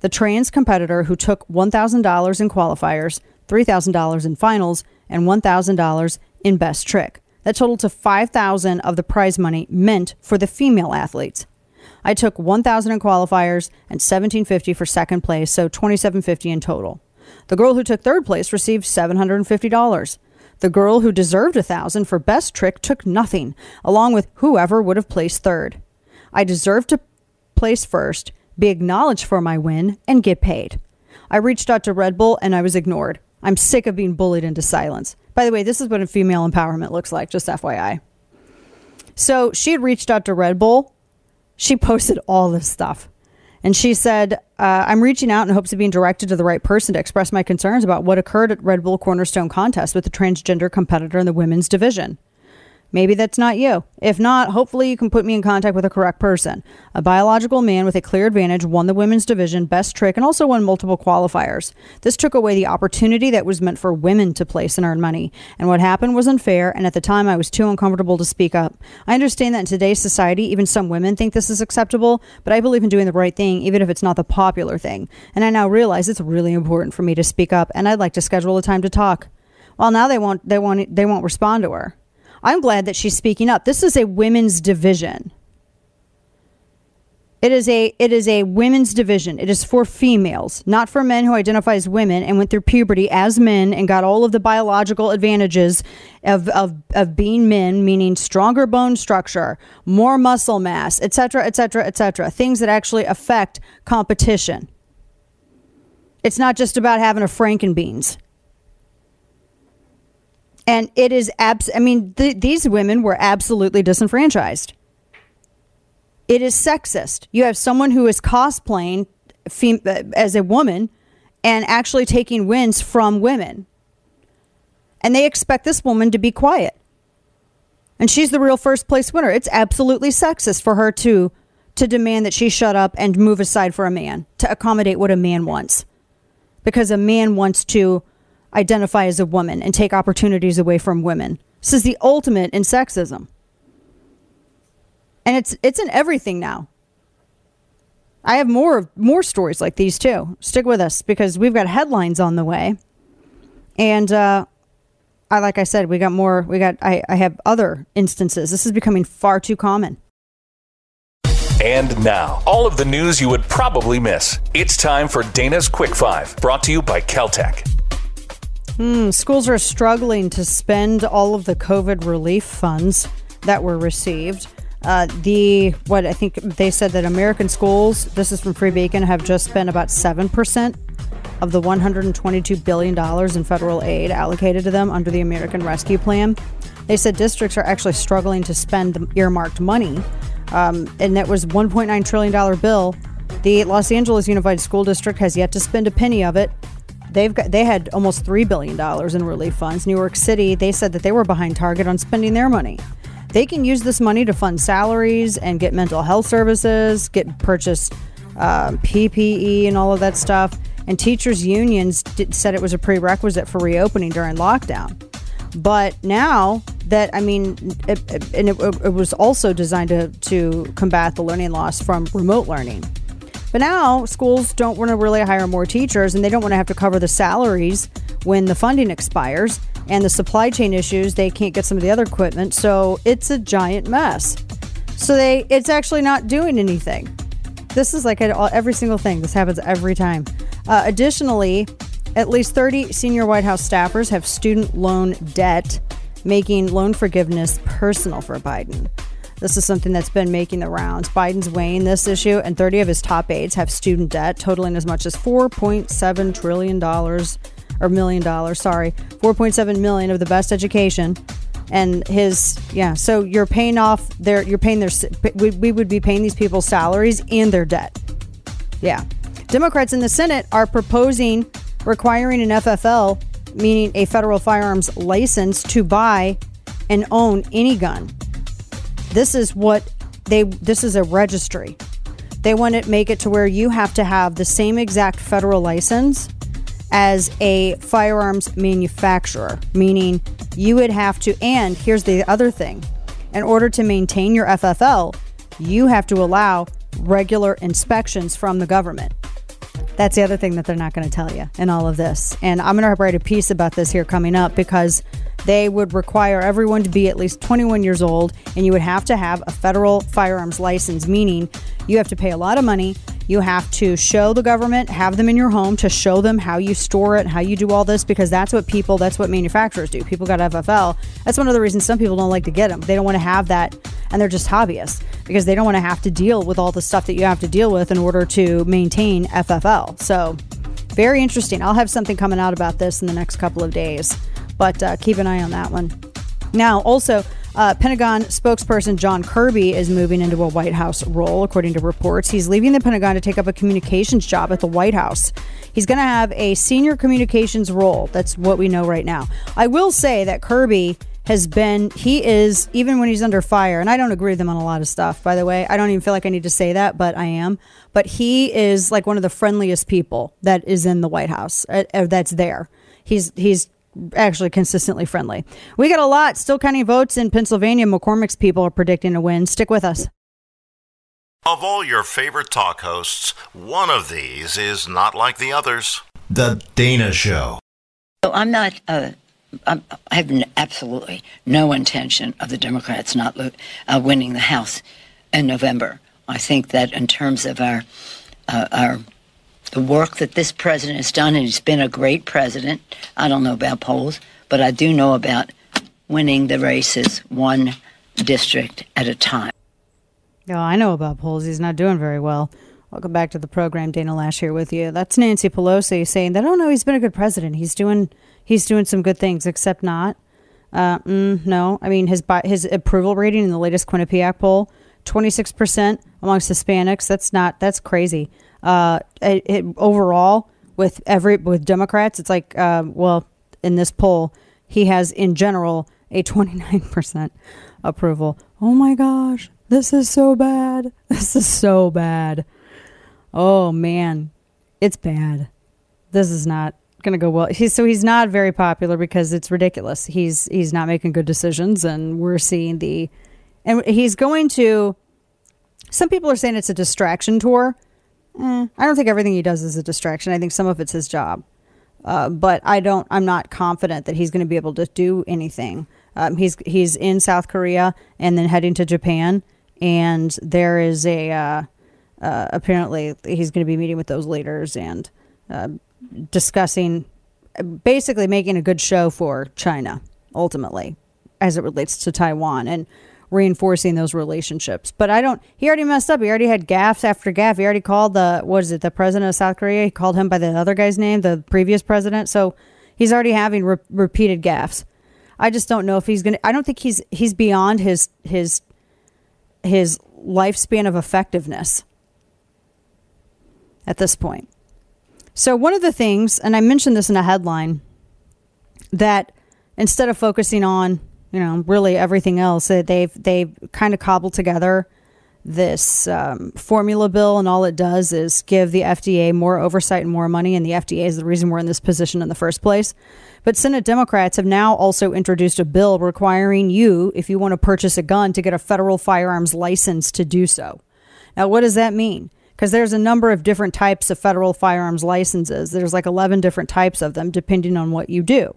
Speaker 1: The trans competitor who took $1,000 in qualifiers, $3,000 in finals, and $1,000 in best trick. That totaled to 5000 of the prize money meant for the female athletes. I took 1000 in qualifiers and 1750 for second place, so 2750 in total. The girl who took third place received $750. The girl who deserved a thousand for best trick took nothing, along with whoever would have placed third. I deserved to place first, be acknowledged for my win, and get paid. I reached out to Red Bull and I was ignored. I'm sick of being bullied into silence. By the way, this is what a female empowerment looks like, just FYI. So she had reached out to Red Bull. She posted all this stuff. And she said, uh, I'm reaching out in hopes of being directed to the right person to express my concerns about what occurred at Red Bull Cornerstone contest with the transgender competitor in the women's division. Maybe that's not you. If not, hopefully you can put me in contact with the correct person. A biological man with a clear advantage won the women's division, best trick, and also won multiple qualifiers. This took away the opportunity that was meant for women to place and earn money. And what happened was unfair, and at the time I was too uncomfortable to speak up. I understand that in today's society, even some women think this is acceptable, but I believe in doing the right thing, even if it's not the popular thing. And I now realize it's really important for me to speak up, and I'd like to schedule a time to talk. Well, now they won't. They won't. They won't respond to her. I'm glad that she's speaking up. This is a women's division. It is a it is a women's division. It is for females, not for men who identify as women and went through puberty as men and got all of the biological advantages of of, of being men, meaning stronger bone structure, more muscle mass, etc., etc., etc. Things that actually affect competition. It's not just about having a Frankenbeans and it is abs. I mean, th- these women were absolutely disenfranchised. It is sexist. You have someone who is cosplaying fem- as a woman and actually taking wins from women, and they expect this woman to be quiet. And she's the real first place winner. It's absolutely sexist for her to to demand that she shut up and move aside for a man to accommodate what a man wants, because a man wants to identify as a woman and take opportunities away from women. This is the ultimate in sexism. And it's it's in everything now. I have more more stories like these too. Stick with us because we've got headlines on the way. And uh I like I said, we got more we got I, I have other instances. This is becoming far too common.
Speaker 4: And now, all of the news you would probably miss. It's time for Dana's Quick Five, brought to you by Kel-Tec.
Speaker 1: Hmm, schools are struggling to spend all of the COVID relief funds that were received. Uh, the what I think they said that American schools, this is from Free Beacon, have just spent about seven percent of the 122 billion dollars in federal aid allocated to them under the American Rescue Plan. They said districts are actually struggling to spend the earmarked money, um, and that was 1.9 trillion dollar bill. The Los Angeles Unified School District has yet to spend a penny of it they've got they had almost three billion dollars in relief funds. New York City, they said that they were behind target on spending their money. They can use this money to fund salaries and get mental health services, get purchase um, PPE and all of that stuff. And teachers' unions did, said it was a prerequisite for reopening during lockdown. But now that I mean, it, it, and it, it was also designed to to combat the learning loss from remote learning. But now schools don't want to really hire more teachers and they don't want to have to cover the salaries when the funding expires and the supply chain issues, they can't get some of the other equipment. So it's a giant mess. So they it's actually not doing anything. This is like every single thing. This happens every time. Uh, additionally, at least 30 senior White House staffers have student loan debt, making loan forgiveness personal for Biden. This is something that's been making the rounds. Biden's weighing this issue, and 30 of his top aides have student debt totaling as much as 4.7 trillion dollars or million dollars. Sorry, 4.7 million of the best education. And his yeah, so you're paying off their you're paying their we, we would be paying these people's salaries and their debt. Yeah, Democrats in the Senate are proposing requiring an FFL, meaning a federal firearms license, to buy and own any gun. This is what they this is a registry. They want to make it to where you have to have the same exact federal license as a firearms manufacturer, meaning you would have to and here's the other thing. In order to maintain your FFL, you have to allow regular inspections from the government. That's the other thing that they're not going to tell you in all of this. And I'm going to write a piece about this here coming up because they would require everyone to be at least 21 years old and you would have to have a federal firearms license, meaning you have to pay a lot of money. You have to show the government, have them in your home to show them how you store it, how you do all this, because that's what people, that's what manufacturers do. People got FFL. That's one of the reasons some people don't like to get them. They don't want to have that, and they're just hobbyists because they don't want to have to deal with all the stuff that you have to deal with in order to maintain FFL. So, very interesting. I'll have something coming out about this in the next couple of days, but uh, keep an eye on that one. Now, also, uh, Pentagon spokesperson John Kirby is moving into a White House role, according to reports. He's leaving the Pentagon to take up a communications job at the White House. He's going to have a senior communications role. That's what we know right now. I will say that Kirby has been, he is, even when he's under fire, and I don't agree with him on a lot of stuff, by the way. I don't even feel like I need to say that, but I am. But he is like one of the friendliest people that is in the White House, uh, uh that's there. He's, he's actually consistently friendly. We got a lot still counting votes in Pennsylvania. McCormick's people are predicting a win. Stick with us.
Speaker 5: Of all your favorite talk hosts, one of these is not like the others. The Dana Show.
Speaker 15: So I'm not. Uh, I'm, I have absolutely no intention of the Democrats not uh, winning the House in November. I think that in terms of our uh, our the work that this president has done, and he's been a great president. I don't know about polls, but I do know about winning the races one district at a time.
Speaker 1: Oh, I know about polls. He's not doing very well. Welcome back to the program. Dana Loesch here with you. That's Nancy Pelosi saying that. Oh no, he's been a good president. He's doing he's doing some good things, except not. Uh, mm, no, I mean his his approval rating in the latest Quinnipiac poll, twenty six percent amongst Hispanics. That's not that's crazy uh, it, it, overall with every with Democrats, it's like uh, well in this poll he has in general a 29% approval. Oh my gosh, this is so bad. This is so bad. Oh man, it's bad. This is not going to go well. He's so he's not very popular because it's ridiculous. He's he's not making good decisions and we're seeing the and he's going to some people are saying it's a distraction tour Eh, I don't think everything he does is a distraction. I think some of it's his job. Uh, but I don't. I'm not confident that he's going to be able to do anything. Um, he's he's in South Korea and then heading to Japan, and there is a uh, uh, apparently he's going to be meeting with those leaders and uh, discussing, basically making a good show for China ultimately, as it relates to Taiwan and reinforcing those relationships. But I don't. He already messed up. He already had gaffes after gaff. He already called the what is it? The president of South Korea. He called him by the other guy's name, the previous president. So he's already having re- repeated gaffes. I just don't know if he's gonna. I don't think he's he's beyond his his his lifespan of effectiveness at this point. So one of the things, and I mentioned this in a headline, that instead of focusing on you know really everything else, they've they've kind of cobbled together this um, formula bill, and all it does is give the FDA more oversight and more money, and the FDA is the reason we're in this position in the first place. But Senate Democrats have now also introduced a bill requiring you, if you want to purchase a gun, to get a federal firearms license to do so. Now, what does that mean? Because there's a number of different types of federal firearms licenses. There's like 11 different types of them, depending on what you do.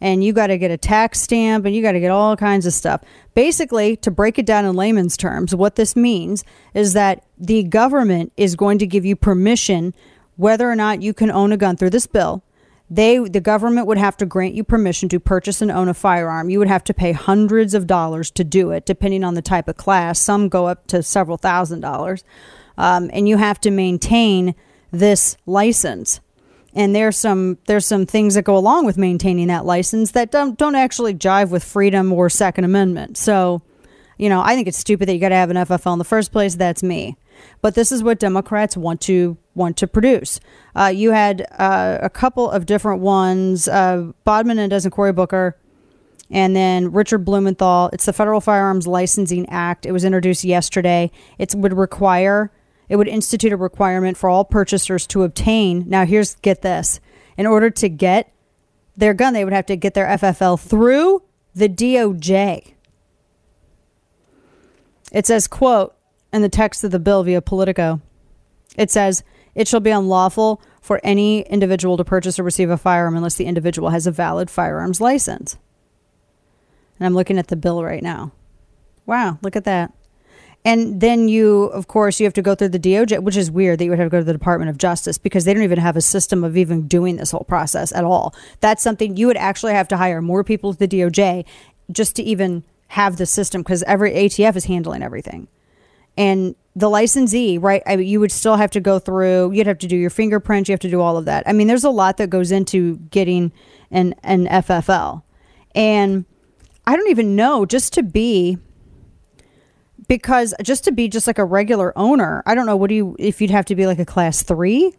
Speaker 1: And you got to get a tax stamp and you got to get all kinds of stuff. Basically, to break it down in layman's terms, what this means is that the government is going to give you permission whether or not you can own a gun through this bill they the government would have to grant you permission to purchase and own a firearm. You would have to pay hundreds of dollars to do it, depending on the type of class. Some go up to several thousand dollars, um, and you have to maintain this license. And there's some there's some things that go along with maintaining that license that don't don't actually jive with freedom or Second Amendment. So, you know, I think it's stupid that you got to have an FFL in the first place. That's me. But this is what Democrats want to want to produce. Uh, you had uh, a couple of different ones: uh, Bodman and Cory Booker, and then Richard Blumenthal. It's the Federal Firearms Licensing Act. It was introduced yesterday. It would require, it would institute a requirement for all purchasers to obtain. Now, here's get this: in order to get their gun, they would have to get their FFL through the DOJ. It says, "quote." in the text of the bill via Politico. It says it shall be unlawful for any individual to purchase or receive a firearm unless the individual has a valid firearms license. And I'm looking at the bill right now. Wow, look at that. And then you, of course, you have to go through the DOJ, which is weird that you would have to go to the Department of Justice because they don't even have a system of even doing this whole process at all. That's something you would actually have to hire more people to the DOJ just to even have the system because every ATF is handling everything and the licensee, right? I mean, you would still have to go through. You'd have to do your fingerprints. You have to do all of that. I mean, there's a lot that goes into getting an an FFL, and I don't even know just to be because just to be just like a regular owner. I don't know what do you if you'd have to be like a class three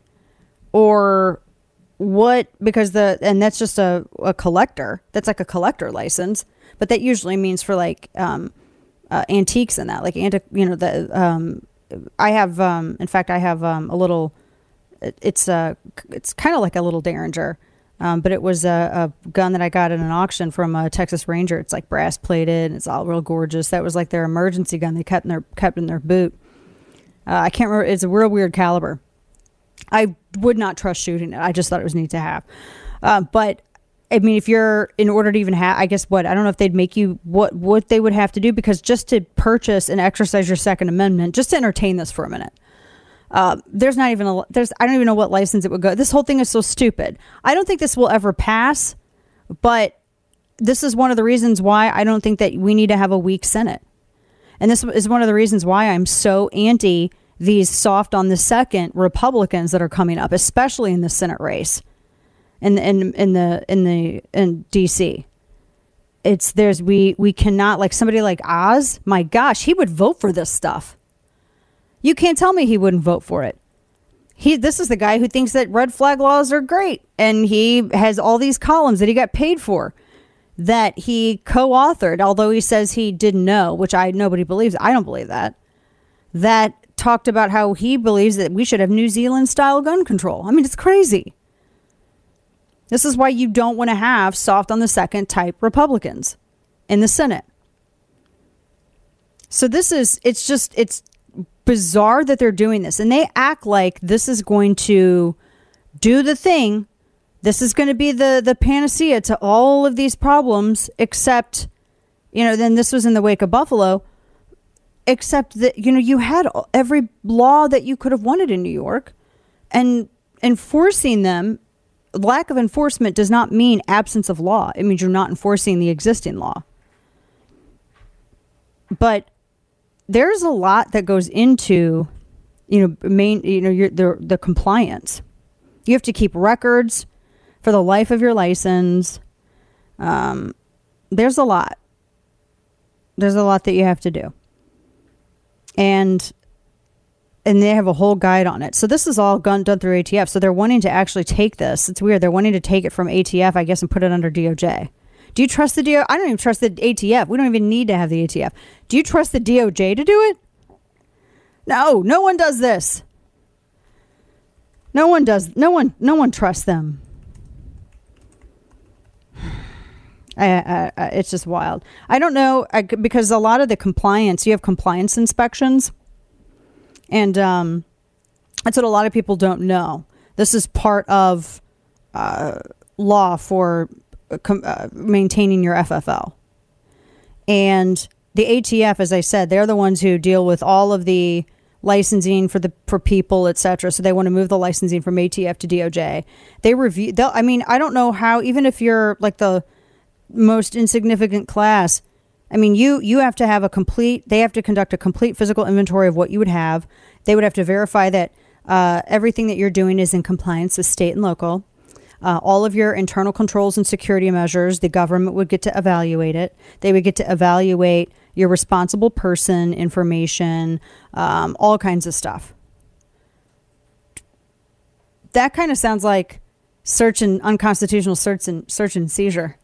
Speaker 1: or what because the and that's just a, a collector that's like a collector license but that usually means for like um uh, antiques and that, like antique. You know, the um, I have. Um, in fact, I have um, a little. It's a. It's kind of like a little Derringer. Um, but it was a, a, gun that I got at an auction from a Texas Ranger. It's like brass plated. And it's all real gorgeous. That was like their emergency gun they kept in their kept in their boot. Uh, I can't remember. It's a real weird caliber. I would not trust shooting it. I just thought it was neat to have. Uh, but I mean, if you're in order to even have, I guess what I don't know if they'd make you what what they would have to do because just to purchase and exercise your Second Amendment, just to entertain this for a minute, uh, there's not even a there's I don't even know what license it would go. This whole thing is so stupid. I don't think this will ever pass, but this is one of the reasons why I don't think that we need to have a weak Senate, and this is one of the reasons why I'm so anti these soft on the second Republicans that are coming up, especially in the Senate race in in in the in the in DC. It's there's we we cannot like somebody like Oz. My gosh, he would vote for this stuff. You can't tell me he wouldn't vote for it. He this is the guy who thinks that red flag laws are great, and he has all these columns that he got paid for that he co-authored. Although he says he didn't know, which I nobody believes. I don't believe that. That talked about how he believes that we should have New Zealand style gun control. I mean, it's crazy. This is why you don't want to have soft on the second type Republicans in the Senate. So this is it's just it's bizarre that they're doing this and they act like this is going to do the thing. This is going to be the the panacea to all of these problems except you know then this was in the wake of Buffalo except that you know you had every law that you could have wanted in New York and enforcing them lack of enforcement does not mean absence of law. It means you're not enforcing the existing law. But there's a lot that goes into, you know, main, you know, your, the the compliance. You have to keep records for the life of your license. Um, there's a lot. There's a lot that you have to do. And and they have a whole guide on it. So this is all done done through ATF. So they're wanting to actually take this. It's weird. They're wanting to take it from ATF, I guess, and put it under DOJ. Do you trust the DO? I don't even trust the ATF. We don't even need to have the ATF. Do you trust the DOJ to do it? No, no one does this. No one does. No one. No one trusts them. I, I, I, it's just wild. I don't know because a lot of the compliance, you have compliance inspections, and um, that's what a lot of people don't know. This is part of uh, law for com- uh, maintaining your FFL, and the ATF, as I said, they're the ones who deal with all of the licensing for the for people, etc. So they want to move the licensing from ATF to DOJ. They review. They'll. I mean, I don't know how. Even if you're like the most insignificant class, I mean, you you have to have a complete. They have to conduct a complete physical inventory of what you would have. They would have to verify that uh, everything that you're doing is in compliance with state and local. Uh, all of your internal controls and security measures, the government would get to evaluate it. They would get to evaluate your responsible person information, um, all kinds of stuff. That kind of sounds like search and unconstitutional search and search and seizure.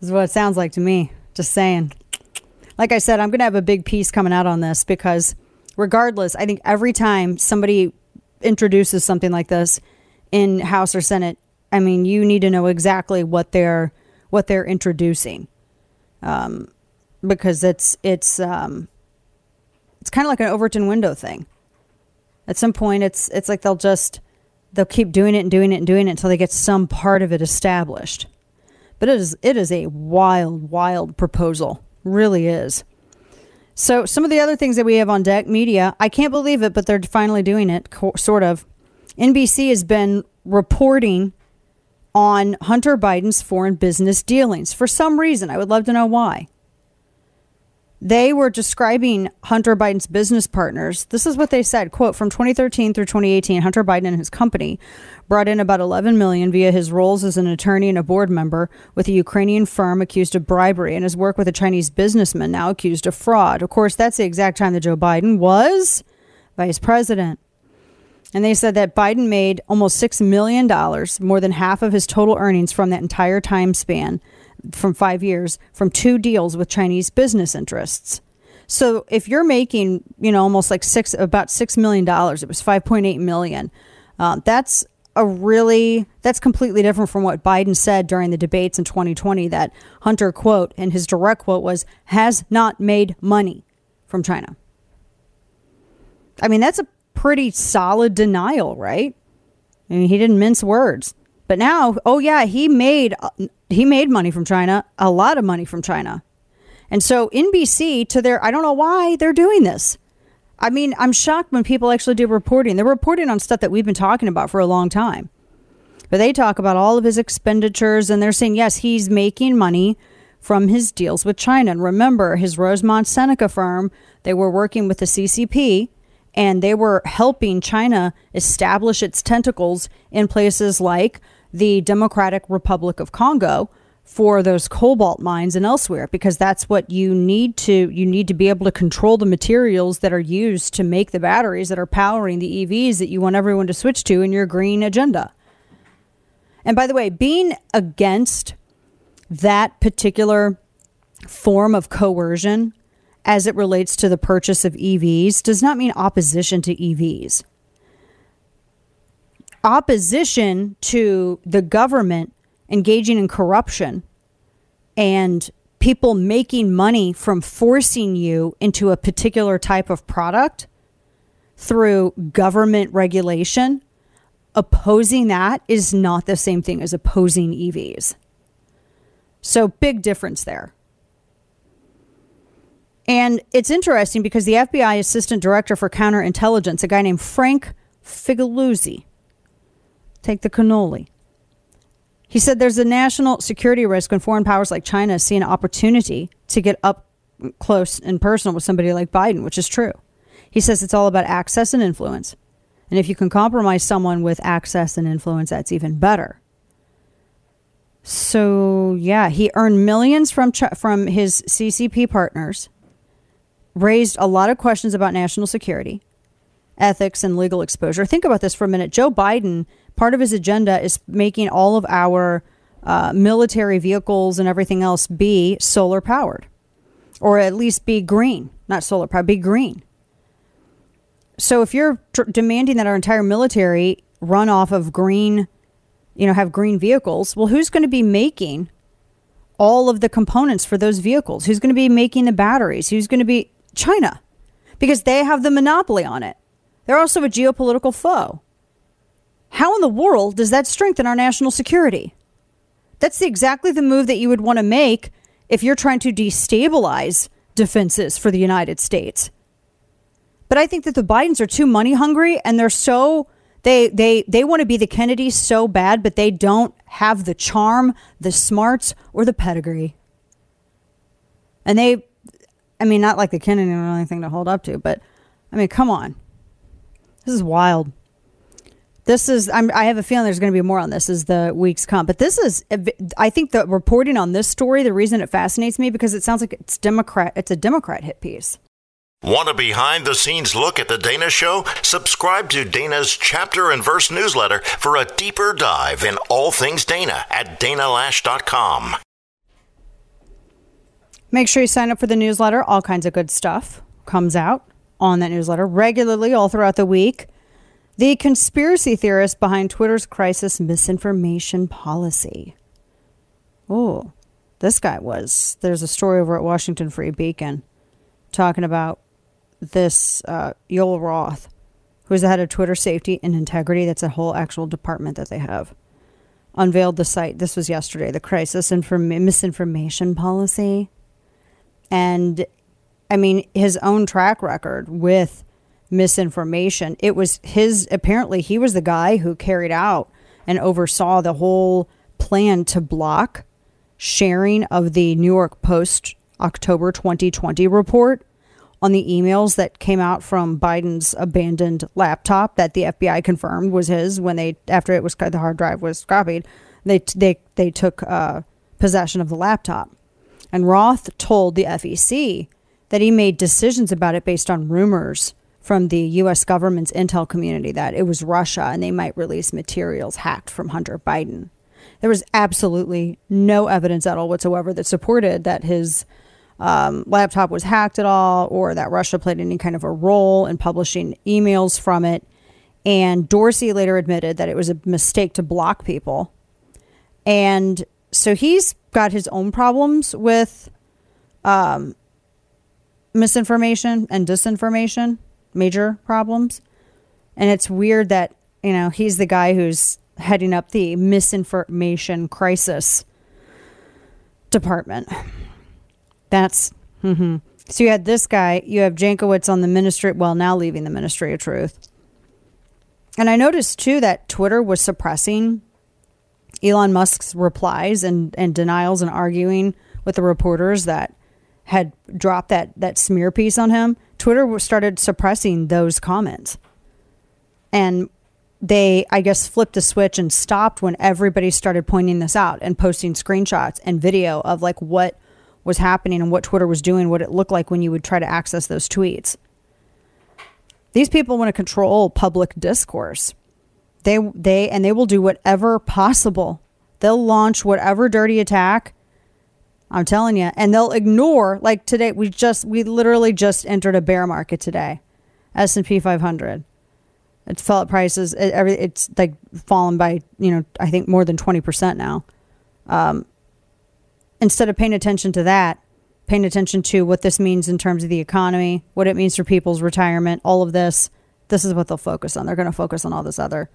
Speaker 1: Is what it sounds like to me. Just saying. Like I said, I'm going to have a big piece coming out on this because, regardless, I think every time somebody introduces something like this in House or Senate, I mean, you need to know exactly what they're what they're introducing. Um, because it's it's um, it's kind of like an Overton window thing. At some point, it's it's like they'll just they'll keep doing it and doing it and doing it until they get some part of it established. But it is it is a wild, wild proposal, really is. So some of the other things that we have on deck, media, I can't believe it, but they're finally doing it, sort of. NBC has been reporting on Hunter Biden's foreign business dealings for some reason. I would love to know why. They were describing Hunter Biden's business partners. This is what they said, quote, from 2013 through 2018, Hunter Biden and his company brought in about 11 million via his roles as an attorney and a board member with a Ukrainian firm accused of bribery and his work with a Chinese businessman now accused of fraud. Of course, that's the exact time that Joe Biden was vice president. And they said that Biden made almost $6 million, more than half of his total earnings from that entire time span from five years from two deals with Chinese business interests. So if you're making, you know, almost like six, about six million dollars, it was five point eight million. Uh, that's a really that's completely different from what Biden said during the debates in 2020. That Hunter quote and his direct quote was has not made money from China. I mean, that's a pretty solid denial, right? I mean, he didn't mince words. But now, oh yeah, he made he made money from China, a lot of money from China. And so NBC to their I don't know why they're doing this. I mean, I'm shocked when people actually do reporting. They're reporting on stuff that we've been talking about for a long time. But they talk about all of his expenditures and they're saying yes, he's making money from his deals with China. And remember, his Rosemont Seneca firm, they were working with the CCP and they were helping China establish its tentacles in places like the Democratic Republic of Congo for those cobalt mines and elsewhere because that's what you need to you need to be able to control the materials that are used to make the batteries that are powering the EVs that you want everyone to switch to in your green agenda. And by the way, being against that particular form of coercion as it relates to the purchase of EVs does not mean opposition to EVs opposition to the government engaging in corruption and people making money from forcing you into a particular type of product through government regulation, opposing that is not the same thing as opposing EVs. So, big difference there. And it's interesting because the FBI Assistant Director for Counterintelligence, a guy named Frank Figliuzzi, Take the cannoli. He said there's a national security risk when foreign powers like China see an opportunity to get up close and personal with somebody like Biden, which is true. He says it's all about access and influence. And if you can compromise someone with access and influence, that's even better. So, yeah, he earned millions from from his CCP partners, raised a lot of questions about national security, ethics and legal exposure. Think about this for a minute. Joe Biden, part of his agenda is making all of our uh, military vehicles and everything else be solar powered, or at least be green, not solar powered, be green. So if you're tr- demanding that our entire military run off of green, you know, have green vehicles, well, who's going to be making all of the components for those vehicles? Who's going to be making the batteries? Who's going to be China? Because they have the monopoly on it. They're also a geopolitical foe. How in the world does that strengthen our national security? That's exactly the move that you would want to make if you're trying to destabilize defenses for the United States. But I think that the Bidens are too money hungry and they're so they they they want to be the Kennedys so bad, but they don't have the charm, the smarts, or the pedigree. And they I mean, not like the Kennedy or anything to hold up to, but I mean, come on. This is wild. This is, I'm, I have a feeling there's going to be more on this as the weeks come. But this is, I think the reporting on this story, the reason it fascinates me because it sounds like it's Democrat, it's a Democrat hit piece.
Speaker 5: Want a behind the scenes look at The Dana Show? Subscribe to Dana's chapter and verse newsletter for a deeper dive in all things Dana at danaloesch.com.
Speaker 1: Make sure you sign up for the newsletter. All kinds of good stuff comes out on that newsletter regularly all throughout the week. The conspiracy theorist behind Twitter's crisis misinformation policy. Oh, this guy was. There's a story over at Washington Free Beacon talking about this uh, Yoel Roth, who's the head of Twitter safety and integrity. That's a whole actual department that they have. Unveiled the site. This was yesterday. The crisis inform- misinformation policy, and I mean his own track record with misinformation. It was his. Apparently, he was the guy who carried out and oversaw the whole plan to block sharing of the New York Post October 2020 report on the emails that came out from Biden's abandoned laptop that the FBI confirmed was his when they after it was the hard drive was copied they they they took uh, possession of the laptop and Roth told the FEC that he made decisions about it based on rumors from the US government's intel community that it was Russia and they might release materials hacked from Hunter Biden. There was absolutely no evidence at all whatsoever that supported that his um, laptop was hacked at all or that Russia played any kind of a role in publishing emails from it. And Dorsey later admitted that it was a mistake to block people. And so he's got his own problems with um, misinformation and disinformation, major problems. And it's weird that, you know, he's the guy who's heading up the misinformation crisis department. That's mm-hmm. so you had this guy, you have Jankowicz on the ministry, well, now leaving the Ministry of Truth. And I noticed too that Twitter was suppressing Elon Musk's replies and, and denials and arguing with the reporters that had dropped that, that smear piece on him. Twitter started suppressing those comments. And they, I guess, flipped a switch and stopped when everybody started pointing this out and posting screenshots and video of like what was happening and what Twitter was doing, what it looked like when you would try to access those tweets. These people want to control public discourse. They they and they will do whatever possible. They'll launch whatever dirty attack. I'm telling you, and they'll ignore like today we just we literally just entered a bear market today. S&P 500. It's fell at prices. It, every, it's like fallen by, you know, I think more than 20% now. Um, instead of paying attention to that, paying attention to what this means in terms of the economy, what it means for people's retirement, all of this, this is what they'll focus on. They're going to focus on all this other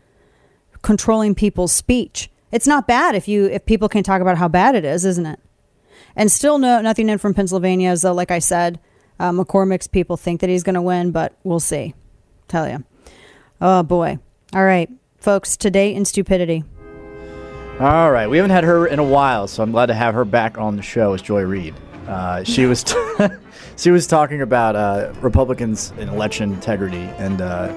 Speaker 1: controlling people's speech. It's not bad if you if people can talk about how bad it is, isn't it? And still no nothing in from Pennsylvania. So like I said, uh, McCormick's people think that he's going to win, but we'll see. Tell you. Oh boy. All right, folks. Today in stupidity.
Speaker 8: All right, we haven't had her in a while, so I'm glad to have her back on the show. Is Joy Reid? Uh, she was t- she was talking about uh, Republicans and election integrity and uh,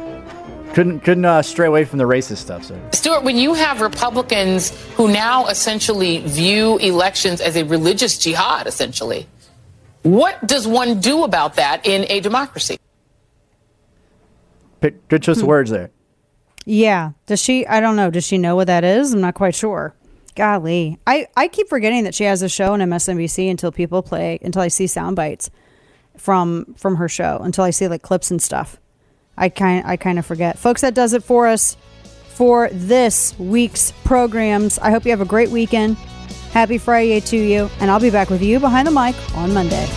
Speaker 8: couldn't couldn't uh, stray away from the racist stuff. So
Speaker 16: Stuart, when you have Republicans who now essentially view elections as a religious jihad, essentially, what does one do about that in a democracy?
Speaker 8: Pick, good choice of words there.
Speaker 1: Yeah. Does she? I don't know. Does she know what that is? I'm not quite sure. Golly, I I keep forgetting that she has a show on MSNBC until people play until I see sound bites from from her show until I see like clips and stuff. I kind I kind of forget, folks. That does it for us for this week's programs. I hope you have a great weekend. Happy Friday to you, and I'll be back with you behind the mic on Monday.